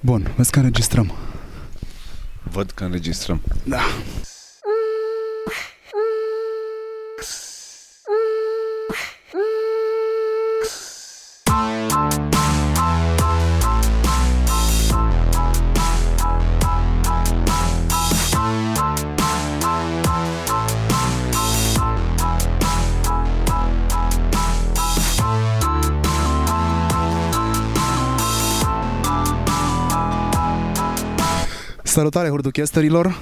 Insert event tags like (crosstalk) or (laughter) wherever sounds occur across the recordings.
Bun, vezi că înregistrăm. Văd că înregistrăm. Da. Salutare hurduchesterilor!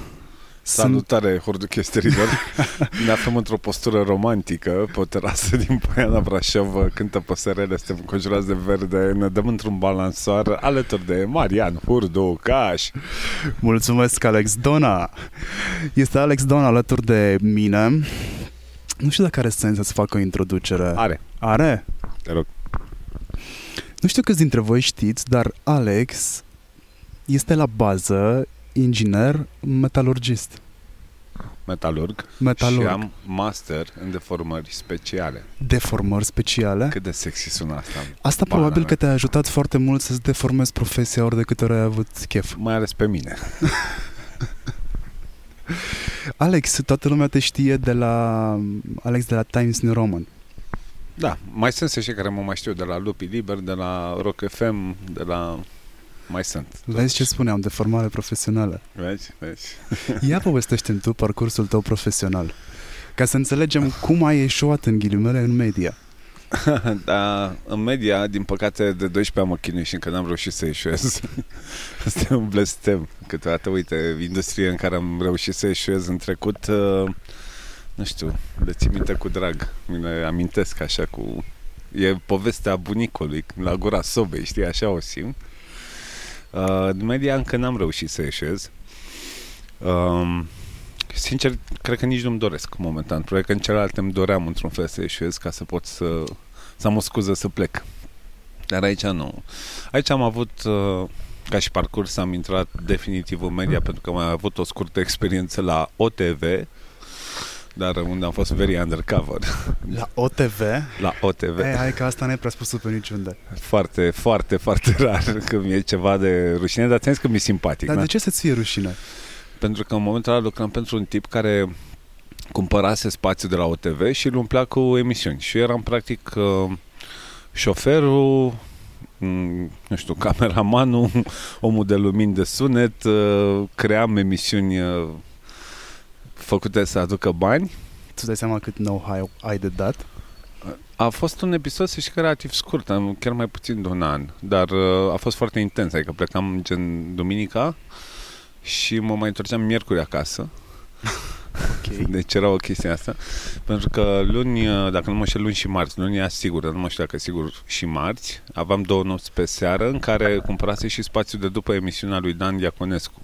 Salutare hurduchesterilor! (laughs) Ne aflăm într-o postură romantică pe o terasă din Poiana Brașov, cântă păsărele, suntem înconjurați de verde, ne dăm într-un balansoar alături de Marian Hurducaș. Mulțumesc, Alex Dona! Este Alex Dona alături de mine. Nu știu dacă are sens să-ți fac o introducere. Are, Are? te rog. Nu știu câți dintre voi știți, dar Alex este la bază inginer metalurgist. Metalurg. Metalurg. Și am master în deformări speciale. Deformări speciale. Cât de sexy sună asta. Asta Bana probabil mea. că te-a ajutat foarte mult să-ți deformezi profesia ori de câte ori ai avut chef. Mai ales pe mine. (laughs) Alex, toată lumea te știe de la Alex de la Times New Roman. Da, mai sunt și care mă mai știu de la Lupi Liber, de la Rock FM, de la... Mai sunt. Vezi ce spuneam, de formare profesională. Vezi? Vezi? (laughs) Ia povestește tu parcursul tău profesional. Ca să înțelegem cum ai ieșuat în ghilimele în media. (laughs) da, în media, din păcate, de 12 am mă chinui și încă n-am reușit să ieșuez. (laughs) Asta e un blestem. Câteodată, uite, industrie în care am reușit să ieșuez în trecut, uh, nu știu, le țin minte cu drag. Mi le amintesc așa cu... E povestea bunicului la gura sobei, știi, așa o simt. Uh, în media încă n-am reușit să ieșuez. Um, sincer, cred că nici nu-mi doresc momentan. Probabil că în celelalte îmi doream într-un fel să ieșuez ca să pot să, să am o scuză să plec. Dar aici nu. Aici am avut, uh, ca și parcurs, am intrat definitiv în media pentru că am mai avut o scurtă experiență la OTV, dar unde am fost very undercover. La OTV? La OTV. Ei, hai că asta nu e prea spus pe niciunde. Foarte, foarte, foarte rar că mi-e ceva de rușine, dar ți-am zis că mi-e simpatic. Dar da? de ce să-ți fie rușine? Pentru că în momentul ăla lucram pentru un tip care cumpărase spațiu de la OTV și îl umplea cu emisiuni. Și eu eram practic uh, șoferul, m, nu știu, cameramanul, (laughs) omul de lumini de sunet, uh, cream emisiuni uh, făcute să aducă bani. Tu dai seama cât know-how ai de dat? A fost un episod, să știi că relativ scurt, am chiar mai puțin de un an, dar uh, a fost foarte intens, adică plecam gen duminica și mă mai întorceam miercuri acasă. Ok. (laughs) Deci era o chestie asta. Pentru că luni, dacă nu mă știu, luni și marți, luni era sigur, dar nu mă știu dacă sigur și marți, aveam două nopți pe seară în care cumpărase și spațiu de după emisiunea lui Dan Diaconescu.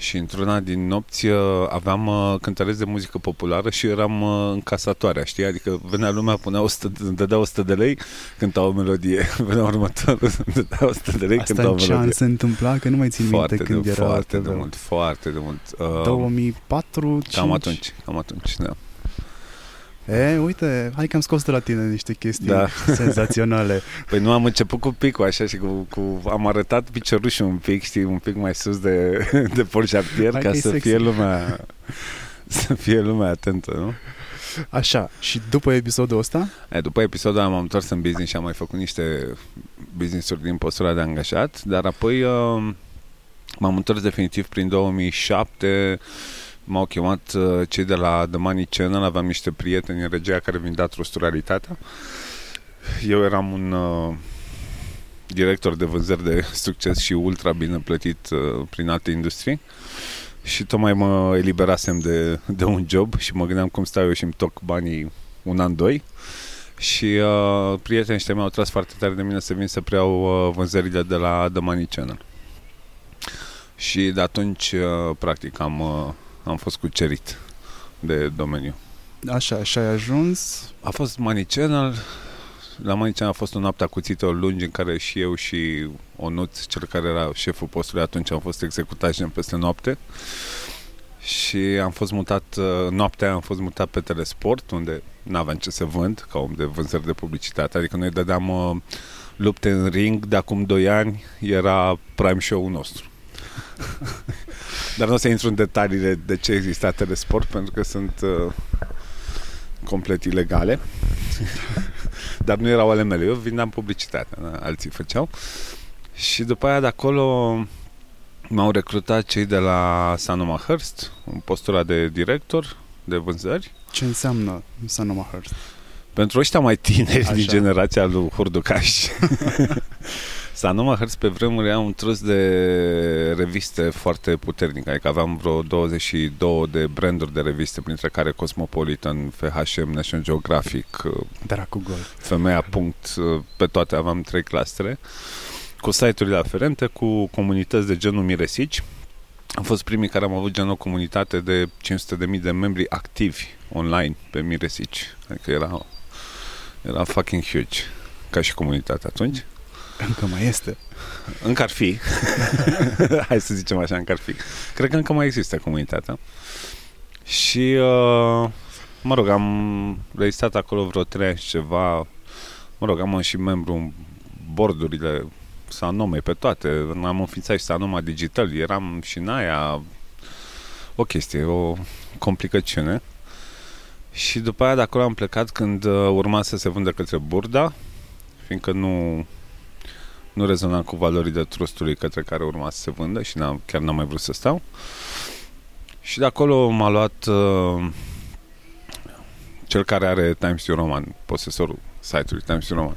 Și într-una din nopți uh, aveam uh, cântăreți de muzică populară și eram uh, încasatoarea, știi? Adică venea lumea, punea 100, de- dădea 100 de lei, cânta o melodie. (laughs) Venea următorul, dădea 100 de lei, Asta cânta o în ce an melodie. se întâmpla? Că nu mai țin Foarte, minte când de, era foarte OTV. de mult, foarte de mult. Uh, 2004, 5. Cam atunci, cam atunci, da. E, uite, hai că am scos de la tine niște chestii Da. (laughs) senzaționale. Păi nu am început cu picul așa și cu, cu am arătat piciorușul un pic, știi, un pic mai sus de, (laughs) de Paul Chartier Hai ca că e să sexy. fie lumea să fie lumea atentă, nu? Așa, și după episodul ăsta, E, după episodul ăla m-am întors în business și am mai făcut niște business-uri din postura de angajat, dar apoi uh, m-am întors definitiv prin 2007 m-au chemat uh, cei de la The Money Channel, aveam niște prieteni în regia care vindea trusturalitatea. Eu eram un uh, director de vânzări de succes și ultra bine plătit uh, prin alte industrii și tocmai mă eliberasem de, de un job și mă gândeam cum stau eu și îmi toc banii un an, doi și uh, prietenii ăștia mi-au tras foarte tare de mine să vin să preiau uh, vânzările de la The Money Channel. Și de atunci, uh, practic, am, uh, am fost cucerit de domeniu. așa, și ai ajuns A fost Money Channel, la Money Channel a fost o noapte a cuțitelor lungi în care și eu și Onuț, cel care era șeful postului atunci, am fost executați gen peste noapte. Și am fost mutat, uh, noaptea aia am fost mutat pe Telesport, unde n-aveam ce să vând, ca om de vânzări de publicitate. Adică noi dădeam uh, lupte în ring de acum 2 ani era prime show-ul nostru. (laughs) Dar nu o să intru în detaliile de ce exista telesport, pentru că sunt uh, complet ilegale. (laughs) Dar nu erau ale mele. Eu vindeam publicitate, alții făceau. Și după aia de acolo m-au recrutat cei de la Sanoma Hearst, un postura de director de vânzări. Ce înseamnă Sanoma Hearst? Pentru ăștia mai tineri Așa. din generația lui Hurducaș (laughs) Sanoma Hertz pe vremuri era un trus de reviste foarte puternic, adică aveam vreo 22 de branduri de reviste, printre care Cosmopolitan, FHM, National Geographic, Dracu Gol. Femeia. Punct, pe toate aveam trei clastere, cu site-urile aferente, cu comunități de genul Miresici. Am fost primii care am avut genul o comunitate de 500.000 de membri activi online pe Miresici. Adică era, era fucking huge ca și comunitate atunci. Încă mai este. Încă ar fi. (laughs) Hai să zicem așa, încă ar fi. Cred că încă mai există comunitatea. Și, uh, mă rog, am rezistat acolo vreo trei ani și ceva. Mă rog, am și membru în bordurile Sanome pe toate. Am înființat și Sanoma Digital. Eram și în aia o chestie, o complicăciune. Și după aia de acolo am plecat când uh, urma să se vândă către Burda, fiindcă nu nu rezona cu valorile trustului către care urma să se vândă și n-am, chiar n-am mai vrut să stau. Și de acolo m-a luat uh, cel care are Times New Roman, posesorul site-ului Times New Roman.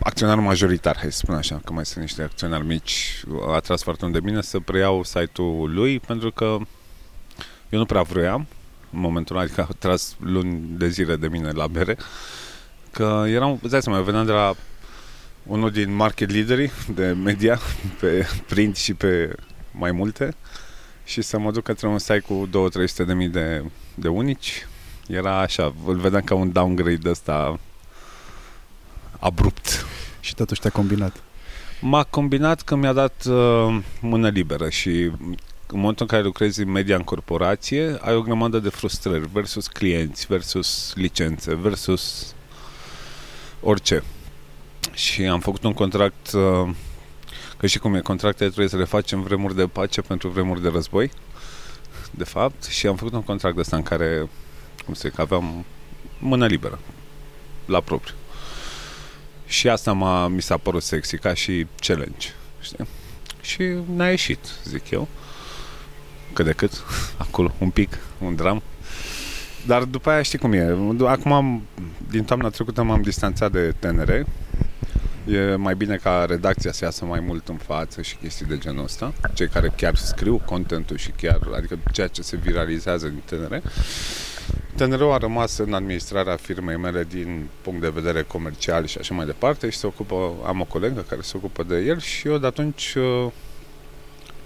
Acționar majoritar, hai să spun așa, că mai sunt niște acționari mici, a atras foarte mult de bine să preiau site-ul lui, pentru că eu nu prea vroiam, în momentul ăla, adică a tras luni de zile de mine la bere, că eram, îți dai seama, eu veneam de la unul din market leaderii de media pe print și pe mai multe și să mă duc către un site cu 2-300 de mii de, de unici. Era așa, îl vedeam ca un downgrade ăsta abrupt. Și totuși te-a combinat. M-a combinat că mi-a dat uh, mână liberă și în momentul în care lucrezi în media în corporație, ai o grămadă de frustrări versus clienți, versus licențe, versus orice și am făcut un contract uh, că și cum e, contractele trebuie să le facem vremuri de pace pentru vremuri de război de fapt și am făcut un contract de ăsta în care cum să zic, aveam mână liberă la propriu și asta m-a, mi s-a părut sexy ca și challenge știi? și n-a ieșit zic eu cât de cât (laughs) acolo un pic, un dram dar după aia știi cum e acum am, din toamna trecută m-am distanțat de TNR E mai bine ca redacția să iasă mai mult în față și chestii de genul ăsta. Cei care chiar scriu contentul și chiar, adică ceea ce se viralizează din TNR. TNR-ul a rămas în administrarea firmei mele din punct de vedere comercial și așa mai departe și se ocupă, am o colegă care se ocupă de el și eu de atunci uh,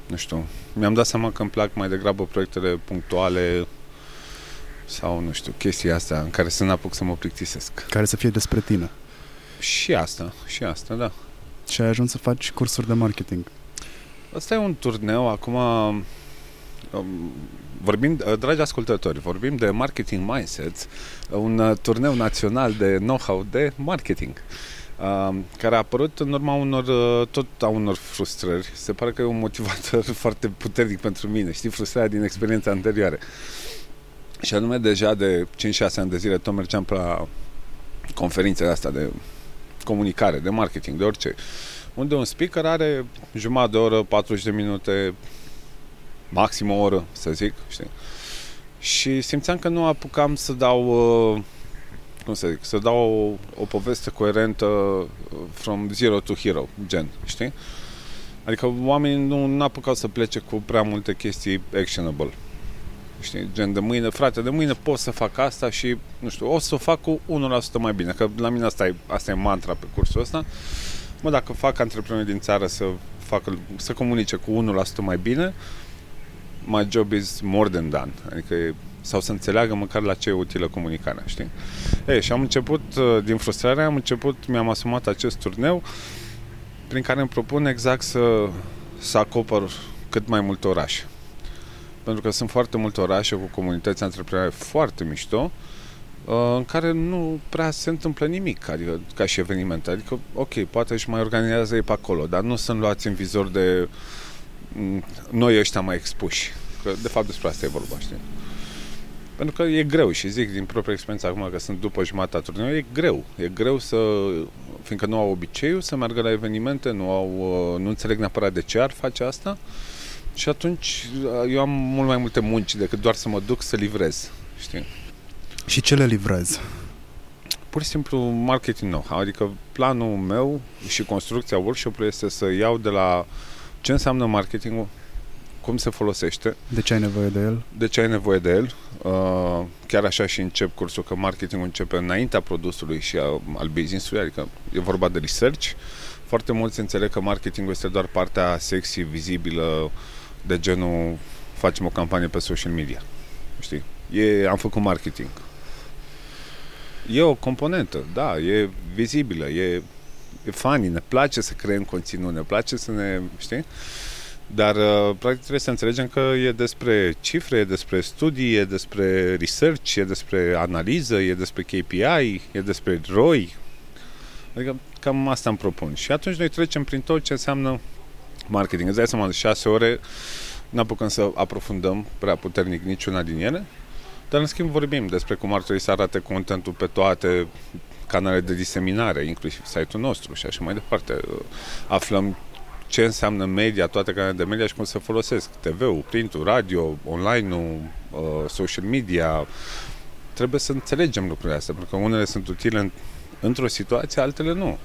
nu știu, mi-am dat seama că îmi plac mai degrabă proiectele punctuale sau, nu știu, chestii astea în care să n-apuc să mă plictisesc. Care să fie despre tine. Și asta, și asta, da. Și ai ajuns să faci cursuri de marketing. Asta e un turneu, acum um, vorbim, uh, dragi ascultători, vorbim de Marketing Mindsets, un uh, turneu național de know-how de marketing uh, care a apărut în urma unor, uh, tot a unor frustrări. Se pare că e un motivator (laughs) foarte puternic pentru mine, știi, frustrarea din experiența anterioare. Și anume, deja de 5-6 ani de zile tot mergeam pe la conferințele astea de comunicare, de marketing, de orice, unde un speaker are jumătate de oră, 40 de minute, maxim o oră, să zic, știi? Și simțeam că nu apucam să dau, uh, cum să zic, să dau o, o poveste coerentă uh, from zero to hero, gen, știi? Adică oamenii nu, nu apucau să plece cu prea multe chestii actionable. Știi, gen de mâine, frate, de mâine pot să fac asta și, nu știu, o să o fac cu 1% mai bine, că la mine asta e, asta e mantra pe cursul ăsta. Mă, dacă fac antreprenori din țară să facă, să comunice cu 1% mai bine, my job is more than done. Adică e, sau să înțeleagă măcar la ce e utilă comunicarea, știi? Ei, și am început, uh, din frustrare, am început, mi-am asumat acest turneu prin care îmi propun exact să, să acopăr cât mai multe orașe pentru că sunt foarte multe orașe cu comunități antreprenoriale foarte mișto, uh, în care nu prea se întâmplă nimic, adică ca și evenimente. Adică, ok, poate și mai organizează ei pe acolo, dar nu sunt luați în vizor de mm, noi ăștia mai expuși. Că, de fapt, despre asta e vorba, știi? Pentru că e greu și zic din propria experiență acum că sunt după jumătatea turneu, e greu. E greu să, fiindcă nu au obiceiul să meargă la evenimente, nu, au, uh, nu înțeleg neapărat de ce ar face asta și atunci uh, eu am mult mai multe munci decât doar să mă duc să livrez, știi? Și ce le livrez? Pur și simplu marketing know adică planul meu și construcția workshop-ului este să iau de la ce înseamnă marketingul, cum se folosește. De ce ai nevoie de el? De ce ai nevoie de el. Uh, chiar așa și încep cursul, că marketingul începe înaintea produsului și a, al business-ului, adică e vorba de research. Foarte mulți înțeleg că marketingul este doar partea sexy, vizibilă, de genul facem o campanie pe social media. Știi? E, am făcut marketing. E o componentă, da, e vizibilă, e, e funny, ne place să creăm conținut, ne place să ne, știi? Dar, uh, practic, trebuie să înțelegem că e despre cifre, e despre studii, e despre research, e despre analiză, e despre KPI, e despre ROI. Adică, cam asta îmi propun. Și atunci noi trecem prin tot ce înseamnă marketing. Îți dai seama, de șase ore nu apucăm să aprofundăm prea puternic niciuna din ele, dar în schimb vorbim despre cum ar trebui să arate contentul pe toate canale de diseminare, inclusiv site-ul nostru și așa mai departe. Aflăm ce înseamnă media, toate canalele de media și cum se folosesc. TV-ul, printul, radio, online-ul, uh, social media. Trebuie să înțelegem lucrurile astea, pentru că unele sunt utile în, într-o situație, altele nu.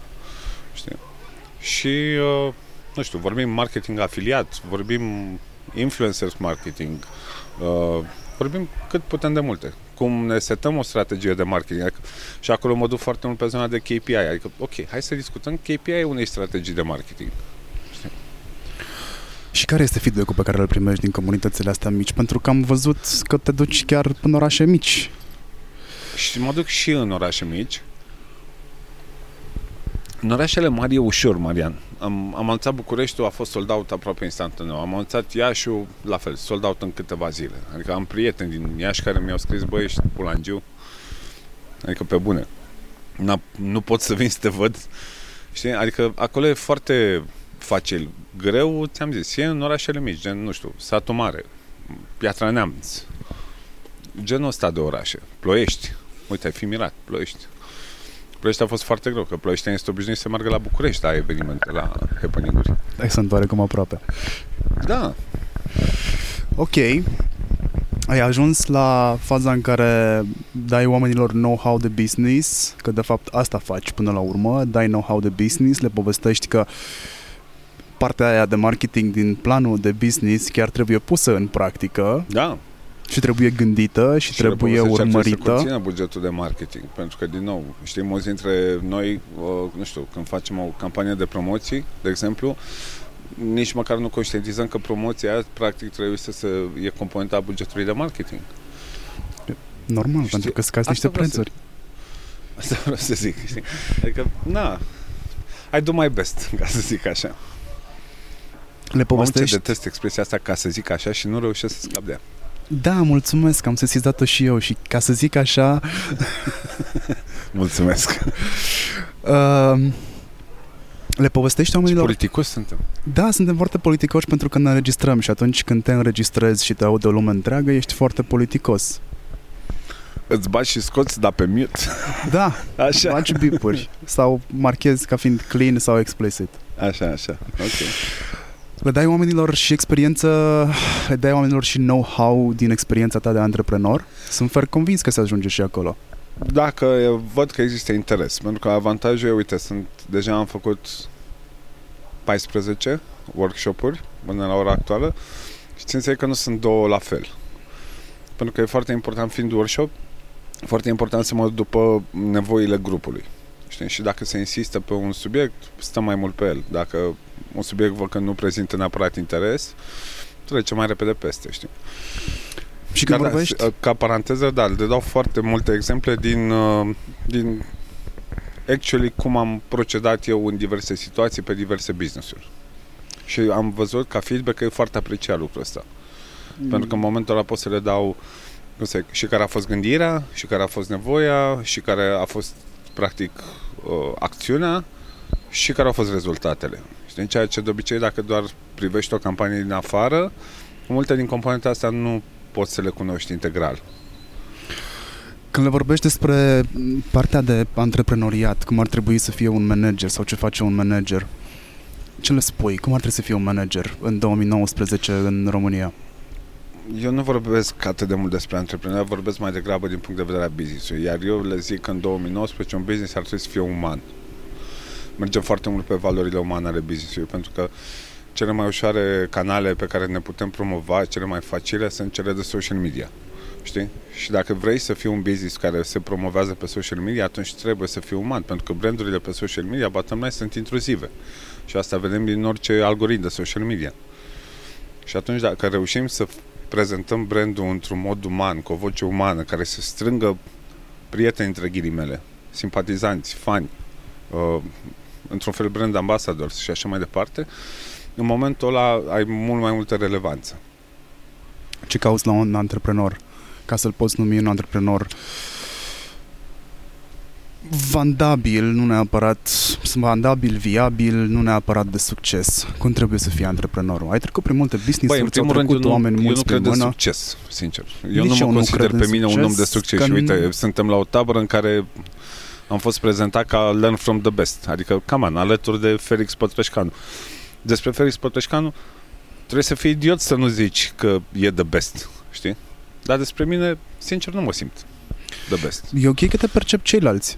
Știi? Și, uh, nu știu, vorbim marketing afiliat, vorbim influencers marketing, uh, vorbim cât putem de multe. Cum ne setăm o strategie de marketing. Adică, și acolo mă duc foarte mult pe zona de KPI. Adică, ok, hai să discutăm KPI unei strategii de marketing. Și care este feedback-ul pe care îl primești din comunitățile astea mici? Pentru că am văzut că te duci chiar în orașe mici. Și mă duc și în orașe mici. În orașele mari e ușor, Marian. Am, am anunțat Bucureștiul, a fost sold out aproape instantaneu. Am anunțat Iașiul, la fel, sold out în câteva zile. Adică am prieteni din Iași care mi-au scris, băi, ești pulangiu. Adică pe bune. N-a, nu pot să vin să te văd. Știi? Adică acolo e foarte facil. Greu, ți-am zis, e în orașele mici, gen, nu știu, Satu Mare, Piatra Neamț, genul ăsta de orașe. Ploiești. Uite, ai fi mirat, Ploiești. Ploiești a fost foarte greu, că Ploiești este obișnuit să meargă la București la evenimente, la happening-uri. Ai sunt oarecum aproape. Da. Ok. Ai ajuns la faza în care dai oamenilor know-how de business, că de fapt asta faci până la urmă, dai know-how de business, le povestești că partea aia de marketing din planul de business chiar trebuie pusă în practică. Da. Și trebuie gândită și, și trebuie urmărită. Și bugetul de marketing, pentru că, din nou, știi, mulți dintre noi, nu știu, când facem o campanie de promoții, de exemplu, nici măcar nu conștientizăm că promoția aia, practic, trebuie să se, e componenta bugetului de marketing. Normal, știi? pentru că scazi niște prețuri. Să, (laughs) asta vreau să zic, știi? Adică, na, I do my best, (laughs) ca să zic așa. Le povestești? Am detest expresia asta ca să zic așa și nu reușesc să scap de ea. Da, mulțumesc, am sesizat-o și eu și ca să zic așa... (laughs) mulțumesc. uh, le povestești oamenilor... Ce politicoși suntem. Da, suntem foarte politicoși pentru că ne înregistrăm și atunci când te înregistrezi și te aude o lume întreagă, ești foarte politicos. Îți bagi și scoți, dar pe mute. Da, (laughs) așa. bagi bipuri sau marchezi ca fiind clean sau explicit. Așa, așa, ok. Le dai oamenilor și experiență, le dai oamenilor și know-how din experiența ta de antreprenor? Sunt fer convins că se ajunge și acolo. Dacă văd că există interes, pentru că avantajul e, uite, sunt, deja am făcut 14 workshop-uri până la ora actuală și țin să că nu sunt două la fel. Pentru că e foarte important, fiind workshop, foarte important să mă duc după nevoile grupului. Știi? Și dacă se insistă pe un subiect, stăm mai mult pe el. Dacă un subiect văd că nu prezintă neapărat interes, trece mai repede peste, știi? Și când da, vorbești? Ca paranteză, da, le dau foarte multe exemple din, uh, din actually cum am procedat eu în diverse situații pe diverse business-uri. Și am văzut ca feedback că e foarte apreciat lucrul ăsta. Mm. Pentru că în momentul ăla pot să le dau Și care a fost gândirea, și care a fost nevoia, și care a fost, practic, uh, acțiunea, și care au fost rezultatele. Știi, ceea ce de obicei, dacă doar privești o campanie din afară, multe din componentele astea nu poți să le cunoști integral. Când le vorbești despre partea de antreprenoriat, cum ar trebui să fie un manager sau ce face un manager, ce le spui? Cum ar trebui să fie un manager în 2019 în România? Eu nu vorbesc atât de mult despre antreprenori, vorbesc mai degrabă din punct de vedere a business-ului. Iar eu le zic că în 2019 un business ar trebui să fie uman. Mergem foarte mult pe valorile umane ale business-ului, pentru că cele mai ușoare canale pe care ne putem promova, cele mai facile, sunt cele de social media. Știi? Și dacă vrei să fii un business care se promovează pe social media, atunci trebuie să fii uman, pentru că brandurile pe social media, bottom line, sunt intruzive. Și asta vedem din orice algoritm de social media. Și atunci dacă reușim să prezentăm brandul într-un mod uman, cu o voce umană, care să strângă prieteni între ghilimele, simpatizanți, fani, uh, într-un fel brand ambassador și așa mai departe, în momentul ăla ai mult mai multă relevanță. Ce cauți la un antreprenor? Ca să-l poți numi un antreprenor vandabil, nu neapărat vandabil, viabil, nu neapărat de succes. Cum trebuie să fie antreprenorul? Ai trecut prin multe business-uri, Băi, au trecut rând, eu oameni nu, mulți eu nu cred mână. în succes, sincer. Eu Nici nu eu mă nu consider cred pe în mine un om de succes, succes că și uite, nu- suntem la o tabără în care am fost prezentat ca learn from the best, adică, cam an, alături de Felix Pătrășcanu. Despre Felix Pătrășcanu trebuie să fii idiot să nu zici că e the best, știi? Dar despre mine, sincer, nu mă simt the best. E ok că te percep ceilalți.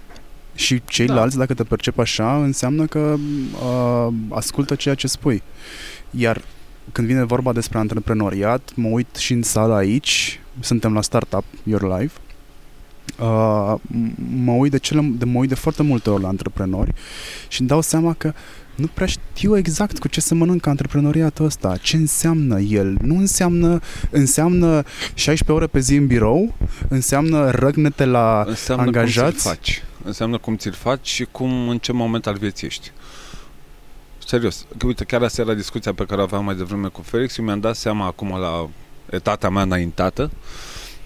Și ceilalți, da. dacă te percep așa, înseamnă că uh, ascultă ceea ce spui. Iar când vine vorba despre antreprenoriat, mă uit și în sala aici, suntem la Startup Your Life, uh, m- mă uit de, cele, de, mă uit de foarte multe ori la antreprenori și îmi dau seama că nu prea știu exact cu ce se mănâncă antreprenoriatul ăsta, ce înseamnă el. Nu înseamnă, înseamnă 16 ore pe zi în birou, înseamnă răgnete la Înseamnă angajați? cum ți-l faci. Înseamnă cum ți-l faci și cum, în ce moment al vieții ești. Serios. Că, uite, chiar asta era discuția pe care o aveam mai devreme cu Felix și mi-am dat seama acum la etata mea înaintată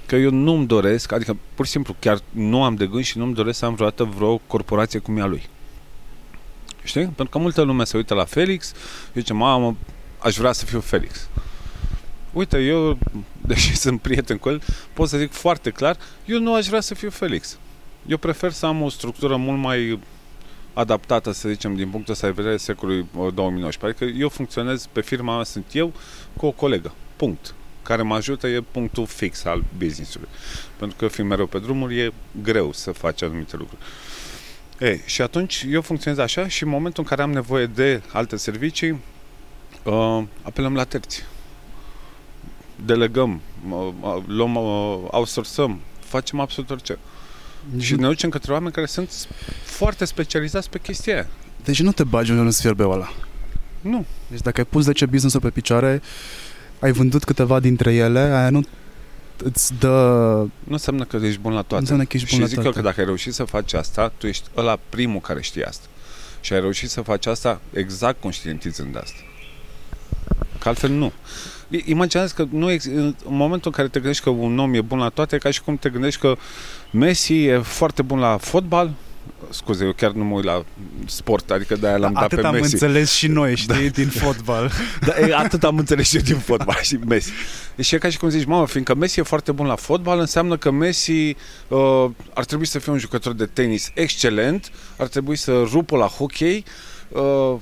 că eu nu-mi doresc, adică pur și simplu chiar nu am de gând și nu-mi doresc să am vreodată vreo corporație cum e a lui. Știi? Pentru că multă lume se uită la Felix și zice, mamă, aș vrea să fiu Felix. Uite, eu, (laughs) deși sunt prieten cu el, pot să zic foarte clar, eu nu aș vrea să fiu Felix. Eu prefer să am o structură mult mai adaptată, să zicem, din punctul ăsta de vedere secolului uh, 2019. Adică eu funcționez pe firma mea, sunt eu cu o colegă. Punct. Care mă ajută e punctul fix al business-ului. Pentru că fiind mereu pe drumuri e greu să faci anumite lucruri. Ei, și atunci eu funcționez așa și în momentul în care am nevoie de alte servicii, uh, apelăm la terți. Delegăm, uh, uh, luăm, uh, outsourcăm, facem absolut orice. Și ne ducem către oameni care sunt foarte specializați pe chestia aia. Deci nu te bagi unde nu-ți fierbe ăla. Nu. Deci dacă ai pus 10 business-uri pe picioare, ai vândut câteva dintre ele, aia nu îți dă... Nu înseamnă că ești bun la toate. Înseamnă că ești bun și la zic eu toate. că dacă ai reușit să faci asta, tu ești ăla primul care știe asta. Și ai reușit să faci asta exact conștientizând asta. Că altfel nu. I- Imaginează că nu ex- în momentul în care te gândești că un om e bun la toate, e ca și cum te gândești că Messi e foarte bun la fotbal, scuze, eu chiar nu mă uit la sport, adică de-aia l-am dat Atât pe am Messi. înțeles și noi, știi, din fotbal. Da, e, atât am înțeles și eu din fotbal și Messi. Deci e ca și cum zici, mamă, fiindcă Messi e foarte bun la fotbal, înseamnă că Messi uh, ar trebui să fie un jucător de tenis excelent, ar trebui să rupă la hockey, uh,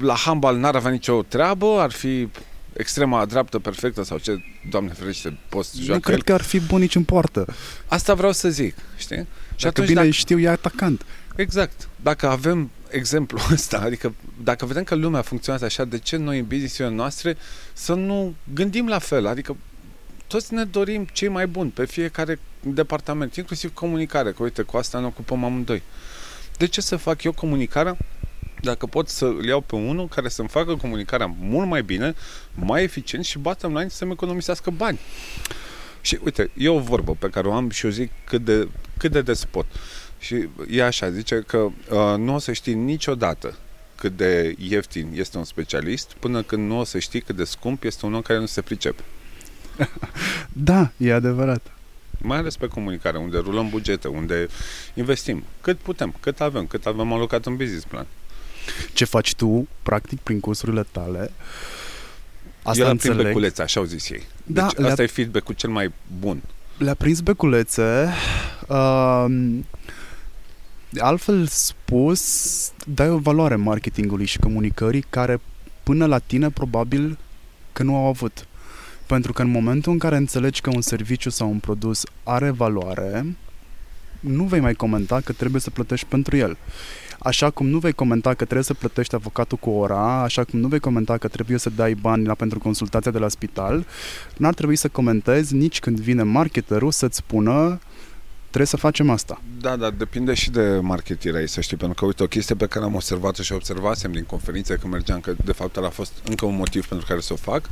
la handbal n-ar avea nicio treabă, ar fi extrema dreaptă perfectă sau ce, Doamne ferește, poți nu joacă cred el. că ar fi bun nici în poartă. Asta vreau să zic, știi? Și Dacă atunci, bine dacă, știu, e atacant. exact, dacă avem exemplul (laughs) ăsta, adică dacă vedem că lumea funcționează așa, de ce noi în business noastre să nu gândim la fel? Adică toți ne dorim cei mai buni pe fiecare departament, inclusiv comunicare, că uite, cu asta ne ocupăm amândoi. De ce să fac eu comunicarea dacă pot să îl iau pe unul care să-mi facă comunicarea mult mai bine, mai eficient și bottom line să-mi economisească bani? Și uite, e o vorbă pe care o am și o zic cât de, cât de des pot. Și e așa, zice că uh, nu o să știi niciodată cât de ieftin este un specialist până când nu o să știi cât de scump este un om care nu se pricepe. (laughs) Da, e adevărat. mai ales pe comunicare, unde rulăm bugete, unde investim. Cât putem, cât avem, cât avem alocat în business plan. Ce faci tu, practic, prin cursurile tale? Asta Eu înțeleg. prin beculețe, așa au zis ei. Deci da, asta e feedback-ul cel mai bun. Le-a prins beculețe. Uh, altfel spus, dai o valoare marketingului și comunicării care până la tine probabil că nu au avut. Pentru că în momentul în care înțelegi că un serviciu sau un produs are valoare, nu vei mai comenta că trebuie să plătești pentru el. Așa cum nu vei comenta că trebuie să plătești avocatul cu ora, așa cum nu vei comenta că trebuie să dai bani la pentru consultația de la spital, n-ar trebui să comentezi nici când vine marketerul să-ți spună trebuie să facem asta. Da, dar depinde și de marketirea să știi, pentru că, uite, o chestie pe care am observat-o și observasem din conferințe când mergeam, că de fapt a fost încă un motiv pentru care să o fac,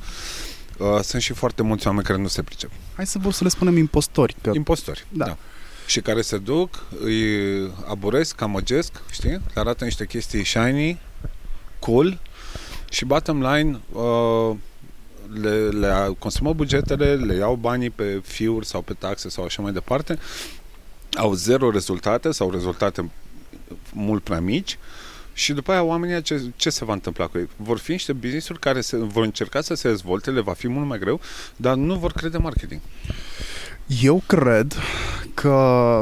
uh, sunt și foarte mulți oameni care nu se pricep. Hai să vor să le spunem impostori. Că... Impostori, da. da. Și care se duc, îi aburesc, camăgesc, știi? Le arată niște chestii shiny, cool și bottom line uh, le, le consumă bugetele, le iau banii pe fiuri sau pe taxe sau așa mai departe, au zero rezultate sau rezultate mult prea mici și după aia oamenii ce, ce se va întâmpla cu ei? Vor fi niște business-uri care se, vor încerca să se dezvolte, le va fi mult mai greu, dar nu vor crede marketing. Eu cred că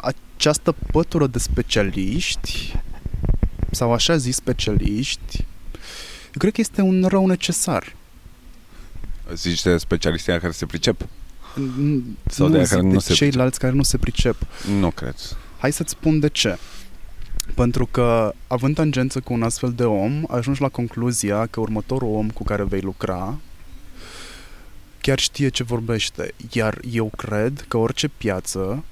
această pătură de specialiști sau așa zis specialiști eu cred că este un rău necesar. Zici de specialiștii care se pricep? Sau nu, de, care nu de se ceilalți pricep. care nu se pricep. Nu cred. Hai să-ți spun de ce. Pentru că, având tangență cu un astfel de om, ajungi la concluzia că următorul om cu care vei lucra chiar știe ce vorbește. Iar eu cred că orice piață,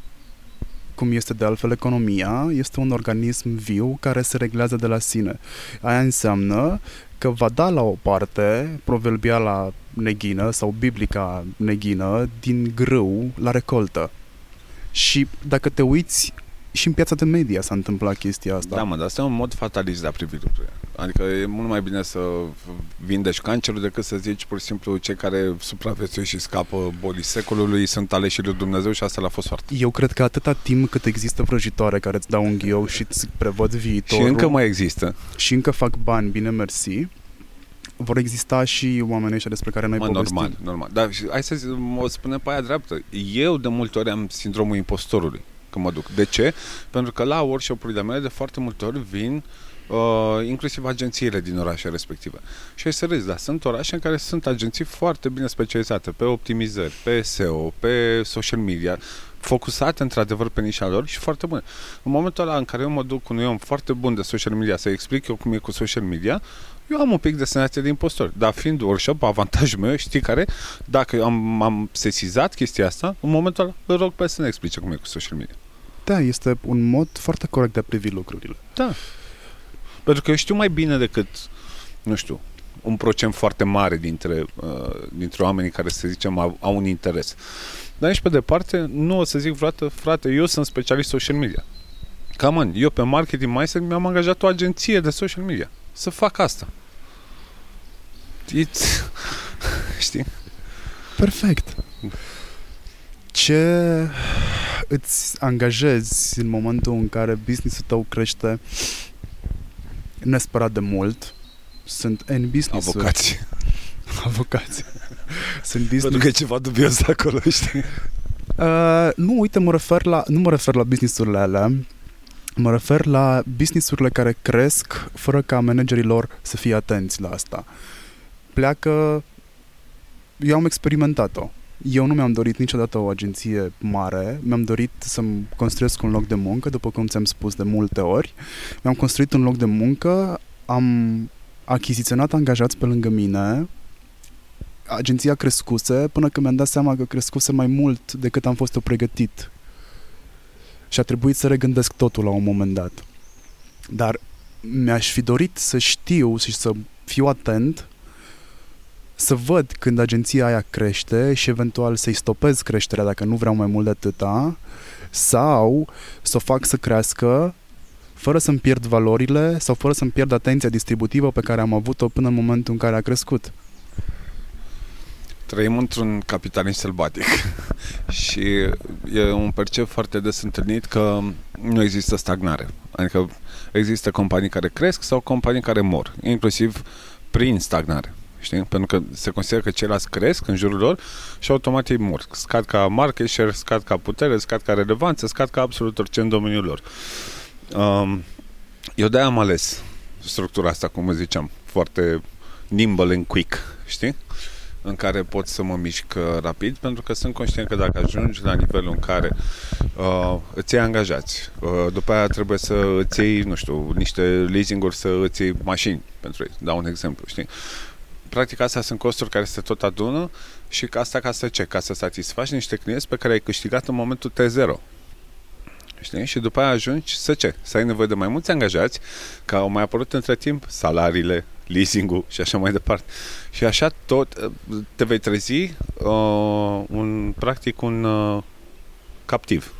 cum este de altfel economia, este un organism viu care se reglează de la sine. Aia înseamnă că va da la o parte proverbiala neghină sau biblica neghină din grâu la recoltă. Și dacă te uiți și în piața de media s-a întâmplat chestia asta. Da, mă, dar asta e un mod fatalist de a privi lucrurile. Adică e mult mai bine să vindești cancerul decât să zici pur și simplu cei care supraviețuiesc și scapă bolii secolului sunt aleși lui Dumnezeu și asta l-a fost foarte. Eu cred că atâta timp cât există vrăjitoare care îți dau un ghiou și îți prevăd viitorul... Și încă mai există. Și încă fac bani, bine mersi vor exista și oamenii ăștia despre care noi mă, povestim. Normal, normal. Dar hai să o spunem pe aia dreaptă. Eu de multe ori am sindromul impostorului când mă duc. De ce? Pentru că la workshop-urile mele de foarte multe ori vin uh, inclusiv agențiile din orașe respective. Și ai să râzi, dar sunt orașe în care sunt agenții foarte bine specializate pe optimizări, pe SEO, pe social media, focusate într-adevăr pe nișa lor și foarte bune. În momentul ăla în care eu mă duc cu un om foarte bun de social media să explic eu cum e cu social media, eu am un pic de senzație de impostor. Dar fiind workshop, avantajul meu, știi care? Dacă am, am sesizat chestia asta, în momentul ăla îl rog pe să ne explice cum e cu social media. Da, este un mod foarte corect de a privi lucrurile. Da. Pentru că eu știu mai bine decât, nu știu, un procent foarte mare dintre, uh, dintre oamenii care, să zicem, au, au un interes. Dar nici pe departe, nu o să zic vreodată, frate, eu sunt specialist social media. Cam an, eu pe marketing mindset mi-am angajat o agenție de social media să fac asta. It's... (laughs) Știi? Perfect. Ce îți angajezi în momentul în care businessul tău crește nesperat de mult? Sunt în business Avocați. (laughs) Avocați. Sunt business... Pentru că e ceva dubios acolo, (laughs) știi? Uh, nu, uite, mă refer la, nu mă refer la businessurile alea, mă refer la businessurile care cresc fără ca managerii lor să fie atenți la asta. Pleacă, eu am experimentat-o. Eu nu mi-am dorit niciodată o agenție mare, mi-am dorit să-mi construiesc un loc de muncă, după cum ți-am spus de multe ori. Mi-am construit un loc de muncă, am achiziționat angajați pe lângă mine, agenția crescuse până când mi-am dat seama că crescuse mai mult decât am fost eu pregătit. Și a trebuit să regândesc totul la un moment dat. Dar mi-aș fi dorit să știu și să fiu atent să văd când agenția aia crește și eventual să-i stopez creșterea dacă nu vreau mai mult de atâta sau să o fac să crească fără să-mi pierd valorile sau fără să-mi pierd atenția distributivă pe care am avut-o până în momentul în care a crescut. Trăim într-un capitalism sălbatic (laughs) și e un percep foarte des întâlnit că nu există stagnare. Adică există companii care cresc sau companii care mor, inclusiv prin stagnare. Știi? Pentru că se consideră că ceilalți cresc în jurul lor și automat ei mor. Scad ca market share, scad ca putere, scad ca relevanță, scad ca absolut orice în domeniul lor. Um, eu de-aia am ales structura asta, cum ziceam, foarte nimble and quick, știi? în care pot să mă mișc uh, rapid, pentru că sunt conștient că dacă ajungi la nivelul în care uh, îți iei angajați, uh, după aia trebuie să îți iei, nu știu, niște leasing-uri să îți iei mașini, pentru ei, dau un exemplu, știi? Practic, astea sunt costuri care se tot adună și ca asta ca să ce? Ca să satisfaci niște clienți pe care ai câștigat în momentul T0. Știi? Și după aia ajungi să ce? Să ai nevoie de mai mulți angajați, că au mai apărut între timp salariile, leasing-ul și așa mai departe. Și așa tot uh, te vei trezi uh, un, practic un uh, captiv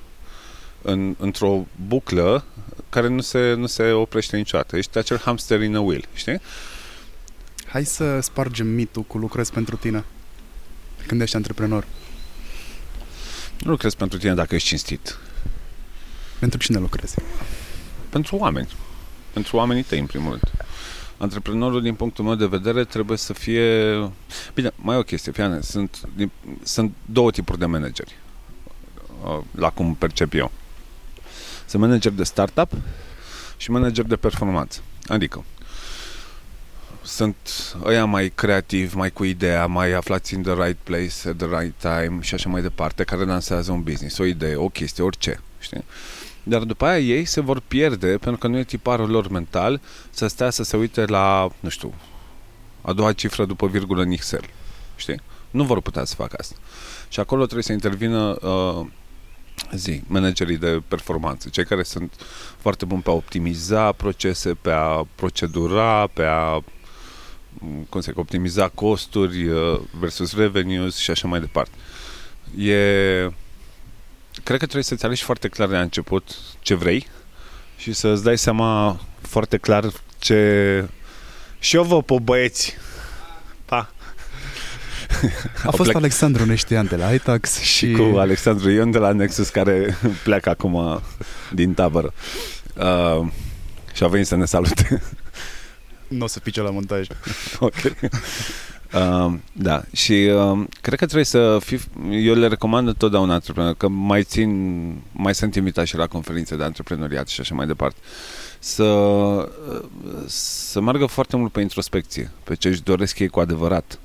în, într-o buclă care nu se, nu se oprește niciodată. Ești acel hamster in a wheel, știi? Hai să spargem mitul cu lucrez pentru tine. Când ești antreprenor. Nu lucrezi pentru tine dacă ești cinstit. Pentru cine lucrezi? Pentru oameni. Pentru oamenii tăi, în primul rând. Antreprenorul, din punctul meu de vedere, trebuie să fie... Bine, mai e o chestie, fiane, sunt, sunt două tipuri de manageri, uh, la cum percep eu. Sunt manager de startup și manager de performanță. Adică, sunt ăia mai creativi, mai cu ideea, mai aflați in the right place at the right time și așa mai departe, care lansează un business, o idee, o chestie, orice, știi? Dar după aia ei se vor pierde pentru că nu e tiparul lor mental să stea să se uite la, nu știu, a doua cifră după virgulă în Excel. Știi? Nu vor putea să facă asta. Și acolo trebuie să intervină uh, zi, managerii de performanță, cei care sunt foarte buni pe a optimiza procese, pe a procedura, pe a cum se optimiza costuri uh, versus revenues și așa mai departe. E cred că trebuie să-ți alegi foarte clar de la început ce vrei și să-ți dai seama foarte clar ce... Și eu vă pe băieți. Pa! A fost plec... Alexandru Neștian de la ITAX și... și cu Alexandru Ion de la Nexus care pleacă acum din tabără. Uh, și a venit să ne salute. Nu o să pice la montaj. (laughs) ok. Uh, da, și uh, cred că trebuie să fii, eu le recomand întotdeauna antreprenor, că mai țin, mai sunt invitat și la conferințe de antreprenoriat și așa mai departe, să, să meargă foarte mult pe introspecție, pe ce își doresc ei cu adevărat.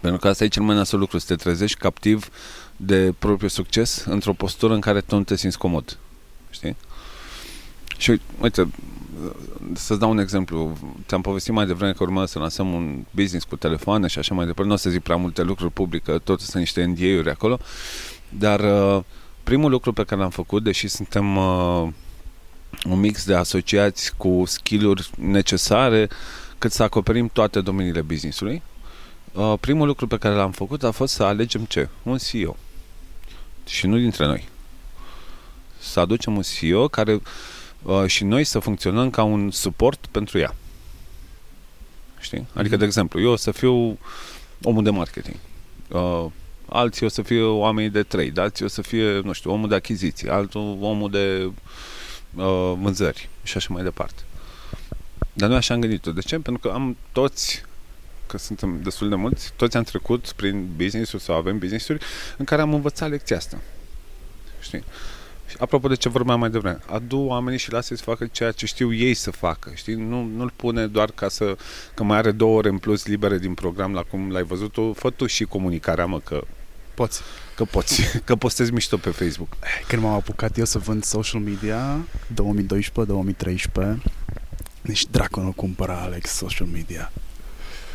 Pentru că asta e cel mai nasul lucru, să te trezești captiv de propriul succes într-o postură în care tu nu te simți comod. Știi? Și uite, să-ți dau un exemplu. Ți-am povestit mai devreme că urmează să lansăm un business cu telefoane și așa mai departe. Nu o să zic prea multe lucruri publică, tot sunt niște NDA-uri acolo. Dar uh, primul lucru pe care l-am făcut, deși suntem uh, un mix de asociați cu skill-uri necesare cât să acoperim toate domeniile businessului, uh, primul lucru pe care l-am făcut a fost să alegem ce? Un CEO. Și nu dintre noi. Să aducem un CEO care uh, și noi să funcționăm ca un suport pentru ea. Știi? Adică, mm-hmm. de exemplu, eu o să fiu omul de marketing. Uh, alții o să fie oamenii de trade, alții o să fie, nu știu, omul de achiziții, altul omul de uh, vânzări și așa mai departe. Dar noi așa am gândit-o. De ce? Pentru că am toți că suntem destul de mulți, toți am trecut prin business-uri sau avem business-uri în care am învățat lecția asta. Știi? Apropo de ce vorbeam mai devreme, adu oamenii și lasă să facă ceea ce știu ei să facă, știi? Nu, nu-l pune doar ca să, că mai are două ore în plus libere din program, la cum l-ai văzut tu, fă tu și comunicarea, mă, că poți. Că poți, (laughs) că postezi mișto pe Facebook. Când m-am apucat eu să vând social media, 2012-2013, nici dracu nu cumpăra Alex social media.